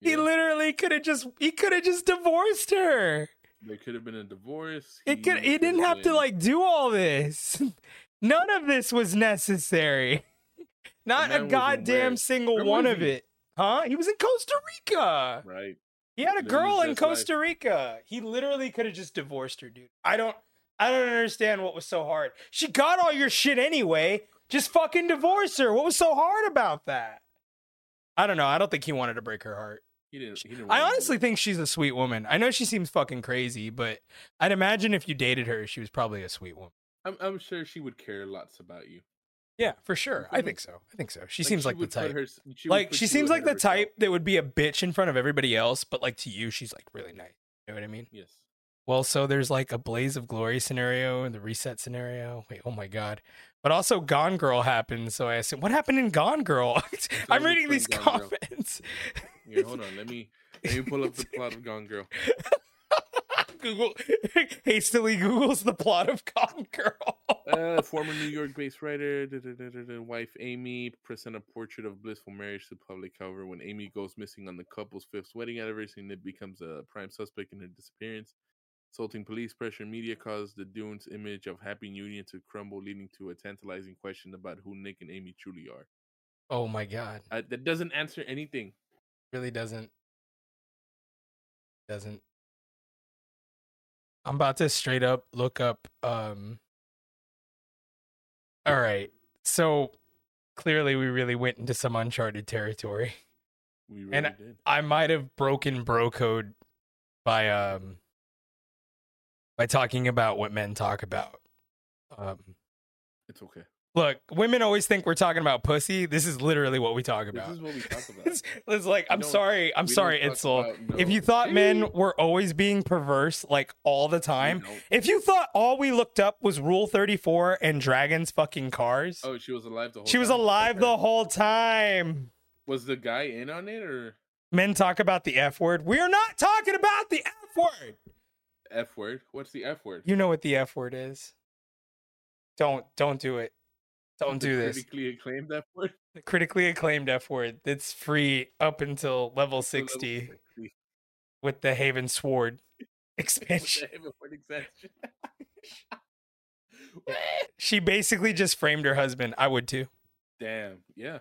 He literally could have just he could have just divorced her. there could have been a divorce. It could he didn't have to like do all this. (laughs) None of this was necessary. (laughs) Not a goddamn single Where one of he? it. Huh? He was in Costa Rica. right. He had a girl in best life. Costa Rica. He literally could have just divorced her, dude. I don't I don't understand what was so hard. She got all your shit anyway. Just fucking divorce her. What was so hard about that? I don't know. I don't think he wanted to break her heart. He didn't. He didn't I honestly think she's a sweet woman. I know she seems fucking crazy, but I'd imagine if you dated her, she was probably a sweet woman. I'm, I'm sure she would care lots about you. Yeah, for sure. I think so. I think so. She seems like the type. her- she like she seems like the herself. type that would be a bitch in front of everybody else, but like to you, she's like really nice. You know what I mean? Yes. Well, so there's like a Blaze of Glory scenario and the reset scenario. Wait, oh my god! But also Gone Girl happened, so I assume what happened in Gone Girl. (laughs) I'm reading these Gone comments. Here, hold on. Let me let me pull up the plot of Gone Girl. (laughs) Google (laughs) hastily Google's the plot of Gone Girl. Uh, former New York-based writer, da, da, da, wife Amy, present a portrait of blissful marriage to public. However, when Amy goes missing on the couple's fifth wedding anniversary, Nick becomes a prime suspect in her disappearance. Insulting police pressure and media caused the Dunnes image of happy union to crumble, leading to a tantalizing question about who Nick and Amy truly are. Oh my god. Uh, that doesn't answer anything. Really doesn't. Doesn't. I'm about to straight up look up um All right. So clearly we really went into some uncharted territory. We really And did. I might have broken bro code by um by talking about what men talk about. Um It's okay. look, women always think we're talking about pussy. This is literally what we talk This about. is what we talk (laughs) about. It's, it's like I'm sorry, I'm sorry, talk Itzel. about If you thought See? men were always being perverse like all the time, don't. if you thought all we looked up was Rule 34 and dragons fucking cars, Oh, she was alive the whole she was alive Okay. the whole time. Was the guy in on it or Men talk about the F word. We are not talking about the F word. F word? What's the F word? You know what the F word is. Don't don't do it. Don't The do this. Critically acclaimed F word. The critically acclaimed F word that's free up until level Level 60 60. with the Heavensward (laughs) expansion. the F word extension. (laughs) She basically just framed her husband. I would too. Damn. Yeah.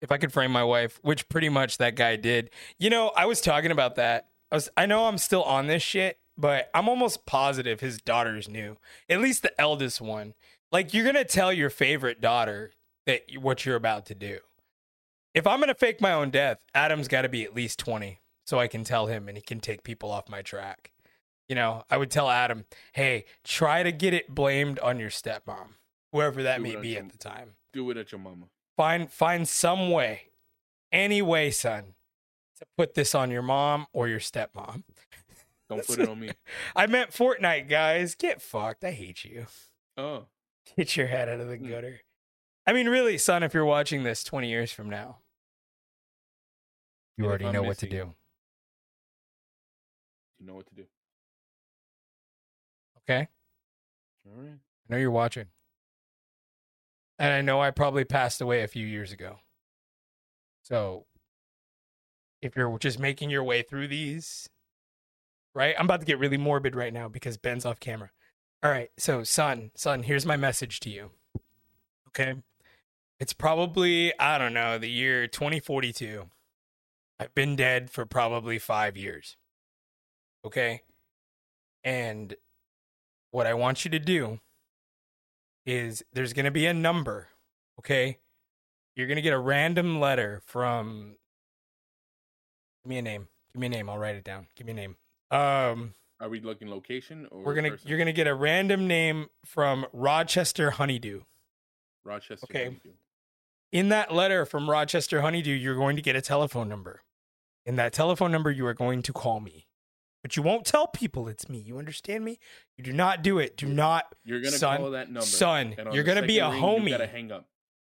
If I could frame my wife, which pretty much that guy did. You know, I was talking about that. I was I know I'm still on this shit, but I'm almost positive his daughters knew. At least the eldest one. Like you're to tell your favorite daughter that what you're about to do. If I'm to fake my own death, Adam's got to be at least 20 so I can tell him and he can take people off my track. You know, I would tell Adam, "Hey, try to get it blamed on your stepmom, whoever that Do may be your- at the time." Do it at your mama. find find some way any way son to put this on your mom or your stepmom Don't put it on me. (laughs) i meant fortnite guys get fucked i hate you Oh. (laughs) get your head out of the Hmm. gutter i mean really son if you're watching this 20 years from now you And if already I'm know what to missing- do You know what to do. okay All right. i know you're watching and i know i probably passed away a few years ago so if you're just making your way through these right i'm about to get really morbid right now because ben's off camera all right so son son here's my message to you okay it's probably i don't know the year 2042 i've been dead for probably five years okay and what i want you to do is there's going to be a number, okay? You're going to get a random letter from Give me a name. Give me a name. I'll write it down. Give me a name. Um Are we looking location or we're to person? you're going to get a random name from Rochester Honeydew. Rochester? Okay. Honeydew. In that letter from Rochester Honeydew, you're going to get a telephone number. In that telephone number, you are going to call me. But you won't tell people it's me. You understand me? You do not do it. Do not You're gonna Son, call that number. son, you're gonna be a ring, homie. You gotta hang up.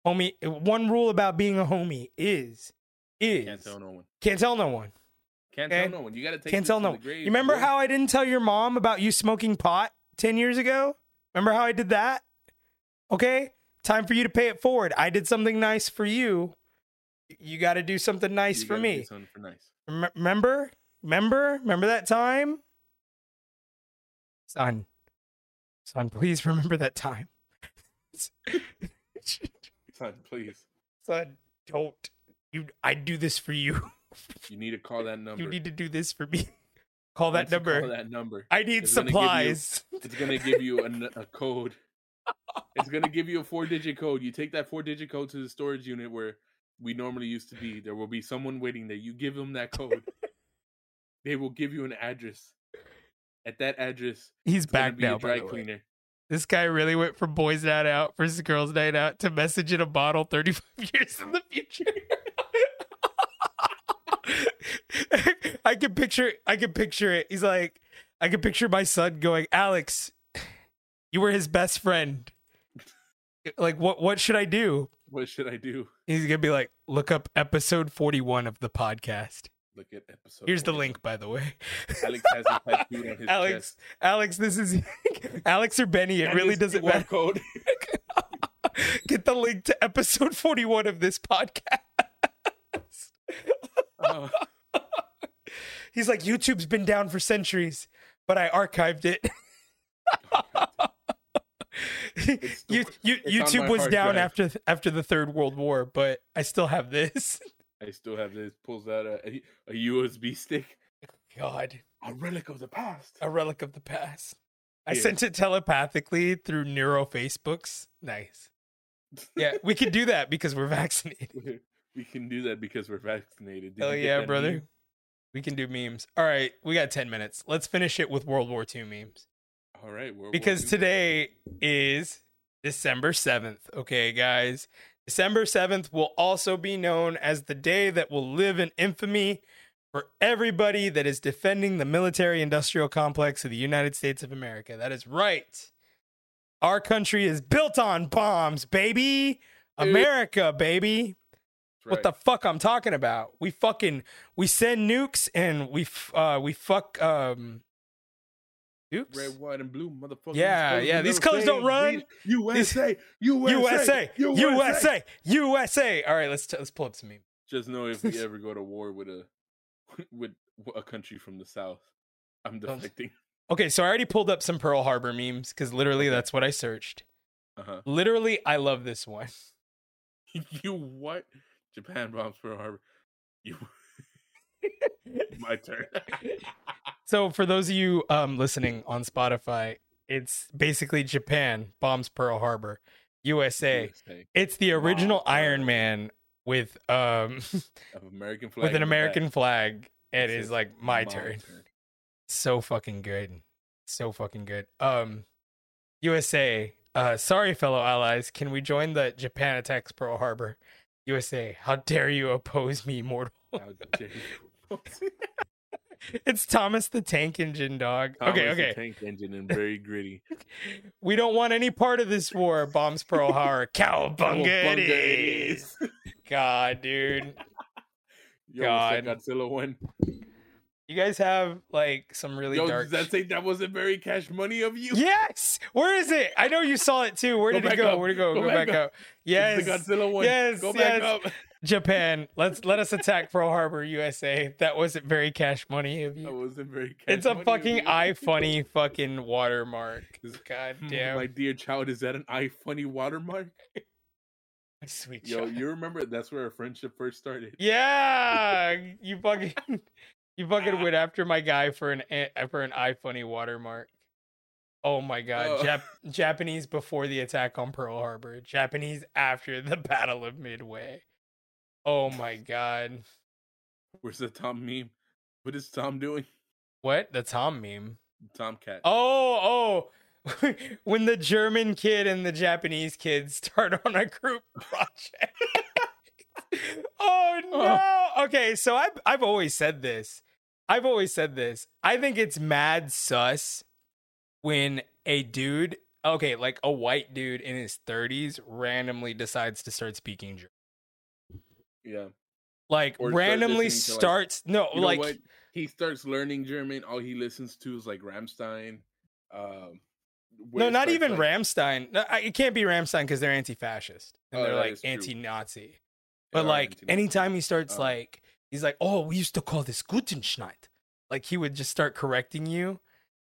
homie one rule about being a homie is is Can't tell no one. can't tell no one Can't Okay. tell no one. You gotta take. can't tell to no one. grave, you remember bro. how i didn't tell your mom about you smoking pot 10 years ago? Remember how i did that? Okay? Time for you to pay it forward. I did something nice for you. You got to do something nice You for me. something for nice. Rem- remember? Remember? Remember that time? Son. Son please remember that time. (laughs) Son, please. son don't. You i do this for you You need to call that number. You need to do this for me. (laughs) Call that number. Call that number. I need It's gonna give you- supplies. (laughs) It's gonna give you a, a code. It's gonna give you a four-digit code. You take that four-digit code to the storage unit where we normally used to be. There will be someone waiting there. You give them that code. (laughs) they will give you an address. At that address, He's back now. dry way. cleaner. This guy really went from boys' night out versus girls' night out to message in a bottle 35 years in the future. (laughs) I can picture. I can picture it. He's like, I can picture my son going, Alex, you were his best friend. Like, what? What should I do? What should I do? He's gonna be like, look up episode 41 of the podcast. Look at episode. Here's the link, by the way. Alex has it tattooed on his (laughs) Alex, chest. Alex, this is (laughs) Alex or Benny. It really doesn't QR matter. Code. Get the link to episode 41 of this podcast. (laughs) He's like, YouTube's been down for centuries, but I archived it. (laughs) You, you, YouTube was down drive. after after the Third World War, but I still have this. (laughs) I still have this. Pulls out a, a, a USB stick. God, A relic of the past. a relic of the past. I Yeah. sent it telepathically through Neuro Facebooks. Nice. Yeah, we could do that because we're vaccinated. We can do that because we're vaccinated. Did Hell yeah, brother. meme? We can do memes. All right, we got 10 minutes. Let's finish it with World War II memes. All right. World because today is December 7th. Okay, guys. December 7th will also be known as the day that will live in infamy for everybody that is defending the military industrial complex of the United States of America. That is right. Our country is built on bombs, baby. America, baby. What the fuck I'm talking about? We fucking we send nukes and we f- uh we fuck um nukes. Red, white, and blue, motherfucker. Yeah, yeah, these colors don't run. USA, USA, USA, USA, USA. All right, let's t- let's pull up some memes. Just know if we (laughs) ever go to war with a (laughs) with a country from the south, I'm defecting. Okay, so I already pulled up some Pearl Harbor memes because literally that's what I searched. Uh-huh. Literally, I love this one. (laughs) you what? Japan bombs Pearl Harbor. You. (laughs) My turn. So for those of you um listening on Spotify, it's basically Japan bombs Pearl Harbor, USA. USA. It's the original Wow. Iron Man with um (laughs) American flag. with an in back. American flag. It It is like my turn. so fucking good so fucking good um usa uh sorry fellow allies can we join the japan attacks pearl harbor usa how dare you oppose me mortal? How dare you. (laughs) it's thomas the tank engine dog. Thomas okay okay. Tank engine and very (laughs) gritty. we don't want any part of this war. Bombs pearl harbor (laughs) cowabunga it is god dude. Yo, God. Godzilla one. You guys have like some really Yo, dark does that say that wasn't very cash money of you? Yes. Where is it? I know you saw it too. Where Go did it go? up. Where'd it go? Go Go, back back, up. up. Yes. It's the Godzilla one. Yes, Go back yes. up. Japan. (laughs) Let's let us attack Pearl Harbor, USA. That wasn't very cash money of you. That wasn't very cash It's a fucking eye (laughs) funny fucking watermark. God (laughs) damn. My dear child, is that an eye funny watermark? My sweet Yo, child. you remember that's where our friendship first started. Yeah, you fucking you fucking went after my guy for an a- for an eye funny watermark. Oh my god, Oh. Jap- (laughs) Japanese before the attack on Pearl Harbor, Japanese after the (laughs) Battle of Midway. Oh my god, Where's the Tom meme? What is Tom doing? what the Tom meme? Tomcat. Oh oh, (laughs) when the German kid and the Japanese kid start on a group project. Oh, oh no. Okay, so I've I've always said this. I've always said this. I think it's mad sus when a dude, okay, like a white dude in his 30s randomly decides to start speaking German. Yeah. Like Or randomly listening to, like- starts no, You know like what? He starts learning German. All he listens to is like Rammstein. Um, no, not starts, even like- Rammstein. No, It can't be Rammstein because they're anti-fascist and Oh, they're like anti-Nazi. They But like anti-Nazi. anytime he starts Oh. like he's like, oh, we used to call this Gutenschneid. Like he would just start correcting you,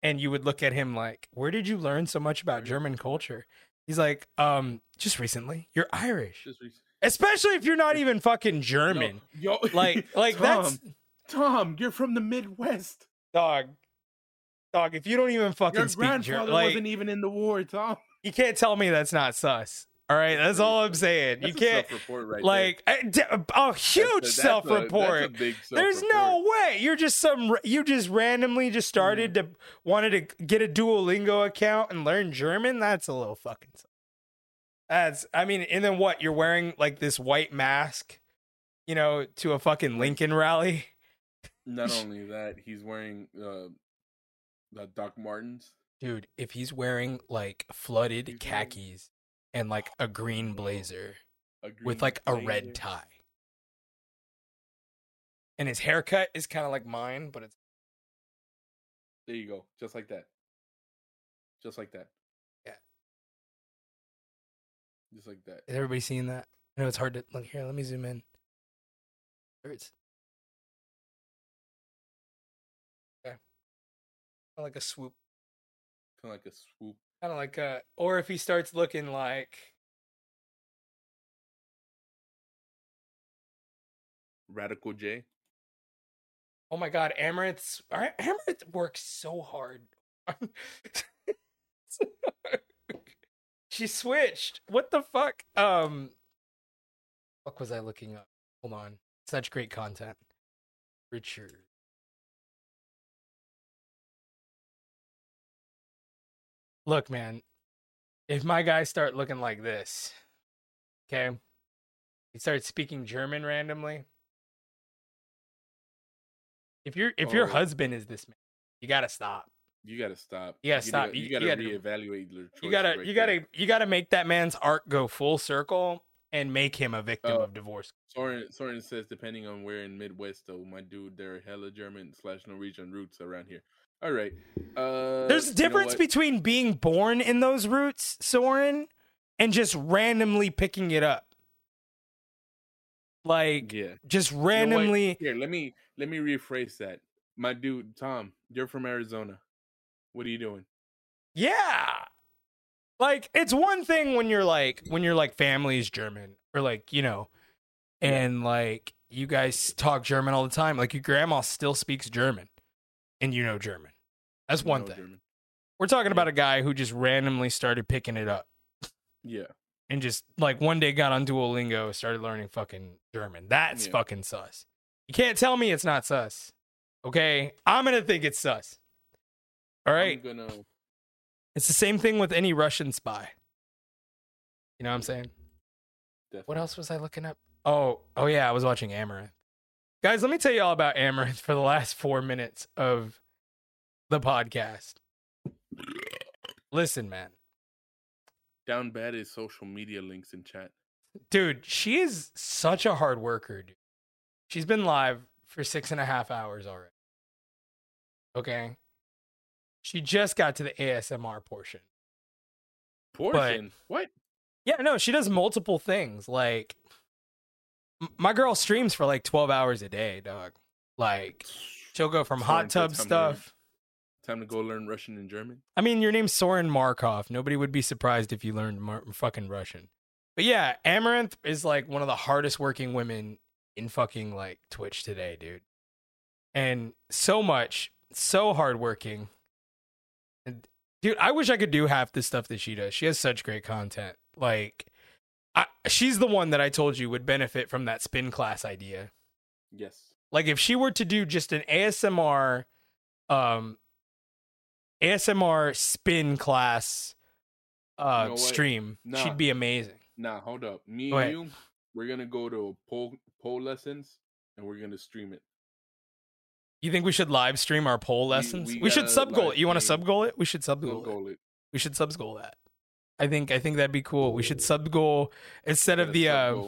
and you would look at him like, where did you learn so much about German culture? He's like, um, just recently. You're Irish, especially if you're not even fucking German. Yo, yo- (laughs) Like, like Tom, that's Tom. You're from the Midwest. dog, dog. If you don't even fucking Your speak grandfather German, like wasn't even in the war, Tom. you can't tell me that's not sus. All right, that's all I'm saying. You That's a can't self-report right like a, huge. That's a- that's self-report. A big There's self-report. no way. You're just some. You just randomly just started to wanted to get a Duolingo account and learn German. That's a little fucking. That's. I mean, and then what? You're wearing like this white mask, you know, to a fucking Lincoln rally. Not (laughs) only that, he's wearing uh, the Doc Martens. Dude, if he's wearing like flooded khakis and like a green blazer a green with like a blazer. red tie. And his haircut is kind of like mine, but it's There you go, just like that. Just like that. Yeah. Just like that. Is everybody seeing that? I know it's hard to look here. Let me zoom in. There it's yeah, Kinda like a swoop. Kind of like a swoop. Kind of like uh or if he starts looking like Radical J. Oh my god, Amouranth's Ar- Amaranth works so hard. (laughs) she switched. What the fuck? Um fuck was I looking up? Hold on. Such great content. Richard. Look, man. If my guys start looking like this, okay? He starts speaking German randomly. If your if your Oh. husband is this man, you gotta stop. You gotta stop. You gotta stop. gotta- You- You, you gotta, gotta- reevaluate your You gotta right you gotta you gotta make that man's arc go full circle and make him a victim Uh, of divorce. Soren, Soren says, depending on where in Midwest, though, my dude, there are hella German slash Norwegian roots around here. All right. Uh, There's a you know difference between being born in those roots, Soren, and just randomly picking it up. Like Yeah. just You know randomly Here, let me let me rephrase that. My dude, Tom, you're from Arizona. What are you doing? Yeah. Like it's one thing when you're like when you're like family is German or like, you know, and like you guys talk German all the time. Like your grandma still speaks German and you know German. That's one thing. German. We're talking about a guy who just randomly started picking it up Yeah. and just like one day got on Duolingo, started learning fucking German. That's Yeah. fucking sus. You can't tell me it's not sus. Okay? I'm going to think it's sus. All right. Gonna. It's the same thing with any Russian spy. You know what I'm saying? Definitely. What else was I looking up? Oh, oh yeah, I was watching Amouranth. Guys, let me tell you all about Amouranth for the last four minutes of the podcast. Listen, man. Down bad is social media links in chat. Dude, she is such a hard worker, dude. She's been live for six and a half hours already. Okay. She just got to the ASMR portion. Portion. what? Yeah, no, she does multiple things. Like, my girl streams for like 12 hours a day, dog. Like, she'll go from hot tub stuff. Time to go learn Russian and German. I mean, your name's Soren Markov. Nobody would be surprised if you learned Mar- fucking Russian. But yeah, Amouranth is like one of the hardest working women in fucking like Twitch today, dude. And so much, so hardworking. And dude, I wish I could do half the stuff that she does. She has such great content. Like, I, she's the one that I told you would benefit from that spin class idea. Yes. Like if she were to do just an ASMR um ASMR spin class uh You know stream, Nah. she'd be amazing. Nah, hold up. Me Go and ahead. you, we're gonna go to pole pole lessons and we're gonna stream it. You think we should live stream our pole lessons? We, we should gotta sub goal it. You want to sub goal it? We should sub goal it. it. We should sub goal that. I think I think that'd be cool. We should sub goal instead of the uh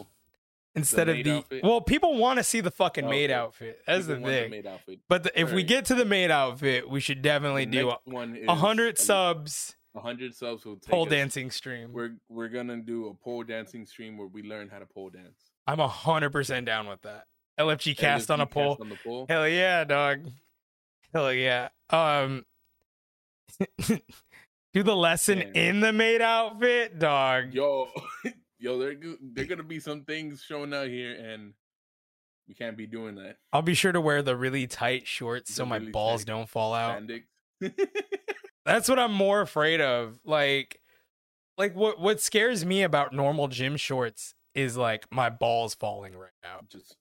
instead of the outfit? well, people want to see the fucking maid Okay. outfit. That's People the thing. maid outfit. But the, if we get to the maid outfit, we should definitely The do next one hundred a- subs hundred subs will take pole us- dancing stream. We're we're gonna do a pole dancing stream where we learn how to pole dance. I'm a hundred percent down with that. LFG cast on a pole. on the pole. Hell yeah, dog. Hell yeah. Um (laughs) do the lesson Damn. in the maid outfit, dog. Yo, (laughs) yo, there there gonna be some things showing out here, and we can't be doing that. I'll be sure to wear the really tight shorts so The my balls don't fall out. (laughs) That's what I'm more afraid of. Like like what what scares me about normal gym shorts is like my balls falling right out. Just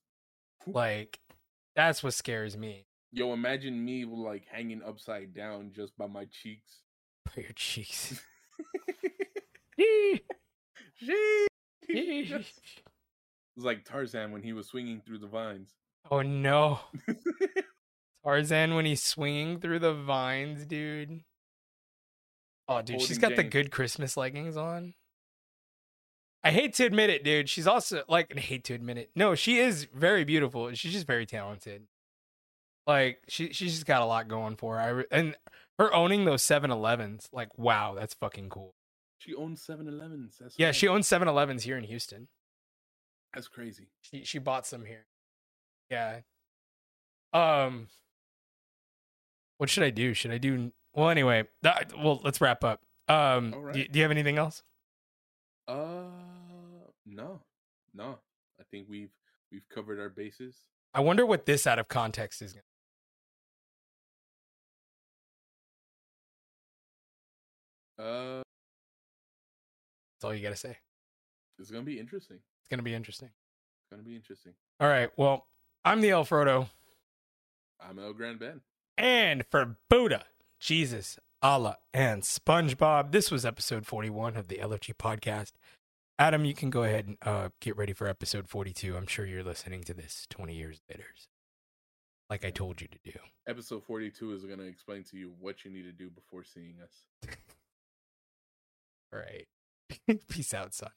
Like that's what scares me. yo, imagine me like hanging upside down just by my cheeks. For your cheeks. (laughs) (laughs) (laughs) It's like Tarzan when he was swinging through the vines. oh no. (laughs) Tarzan when he's swinging through the vines, dude. Oh, dude, she's got the good Christmas leggings on. I hate to admit it, dude. She's also like, I hate to admit it. No, she is very beautiful. She's just very talented. Like she, she's just got a lot going for her. I and her owning those 7-Elevens, like, wow, that's fucking cool. She owns 7-Elevens. That's Yeah, right. she owns 7-Elevens here in Houston. That's crazy. She she bought some here. Yeah. Um. What should I do? Should I do? Well, anyway. That, well, let's wrap up. Um, right. do, do you have anything else? Uh, no, no. I think we've we've covered our bases. I wonder what this out of context is. gonna- Uh, That's all you got to say. it's gonna be interesting. It's gonna be interesting. It's gonna be interesting. All right. Well, I'm the El Frodo, I'm El Grand Ben. and for Buddha, Jesus, Allah, and SpongeBob, this was episode 41 of the LFG podcast. Adam, you can go ahead and uh, get ready for episode 42. I'm sure you're listening to this 20 years later, like I told you to do. Episode 42 is gonna explain to you what you need to do before seeing us. All (laughs) right. (laughs) Peace out, son.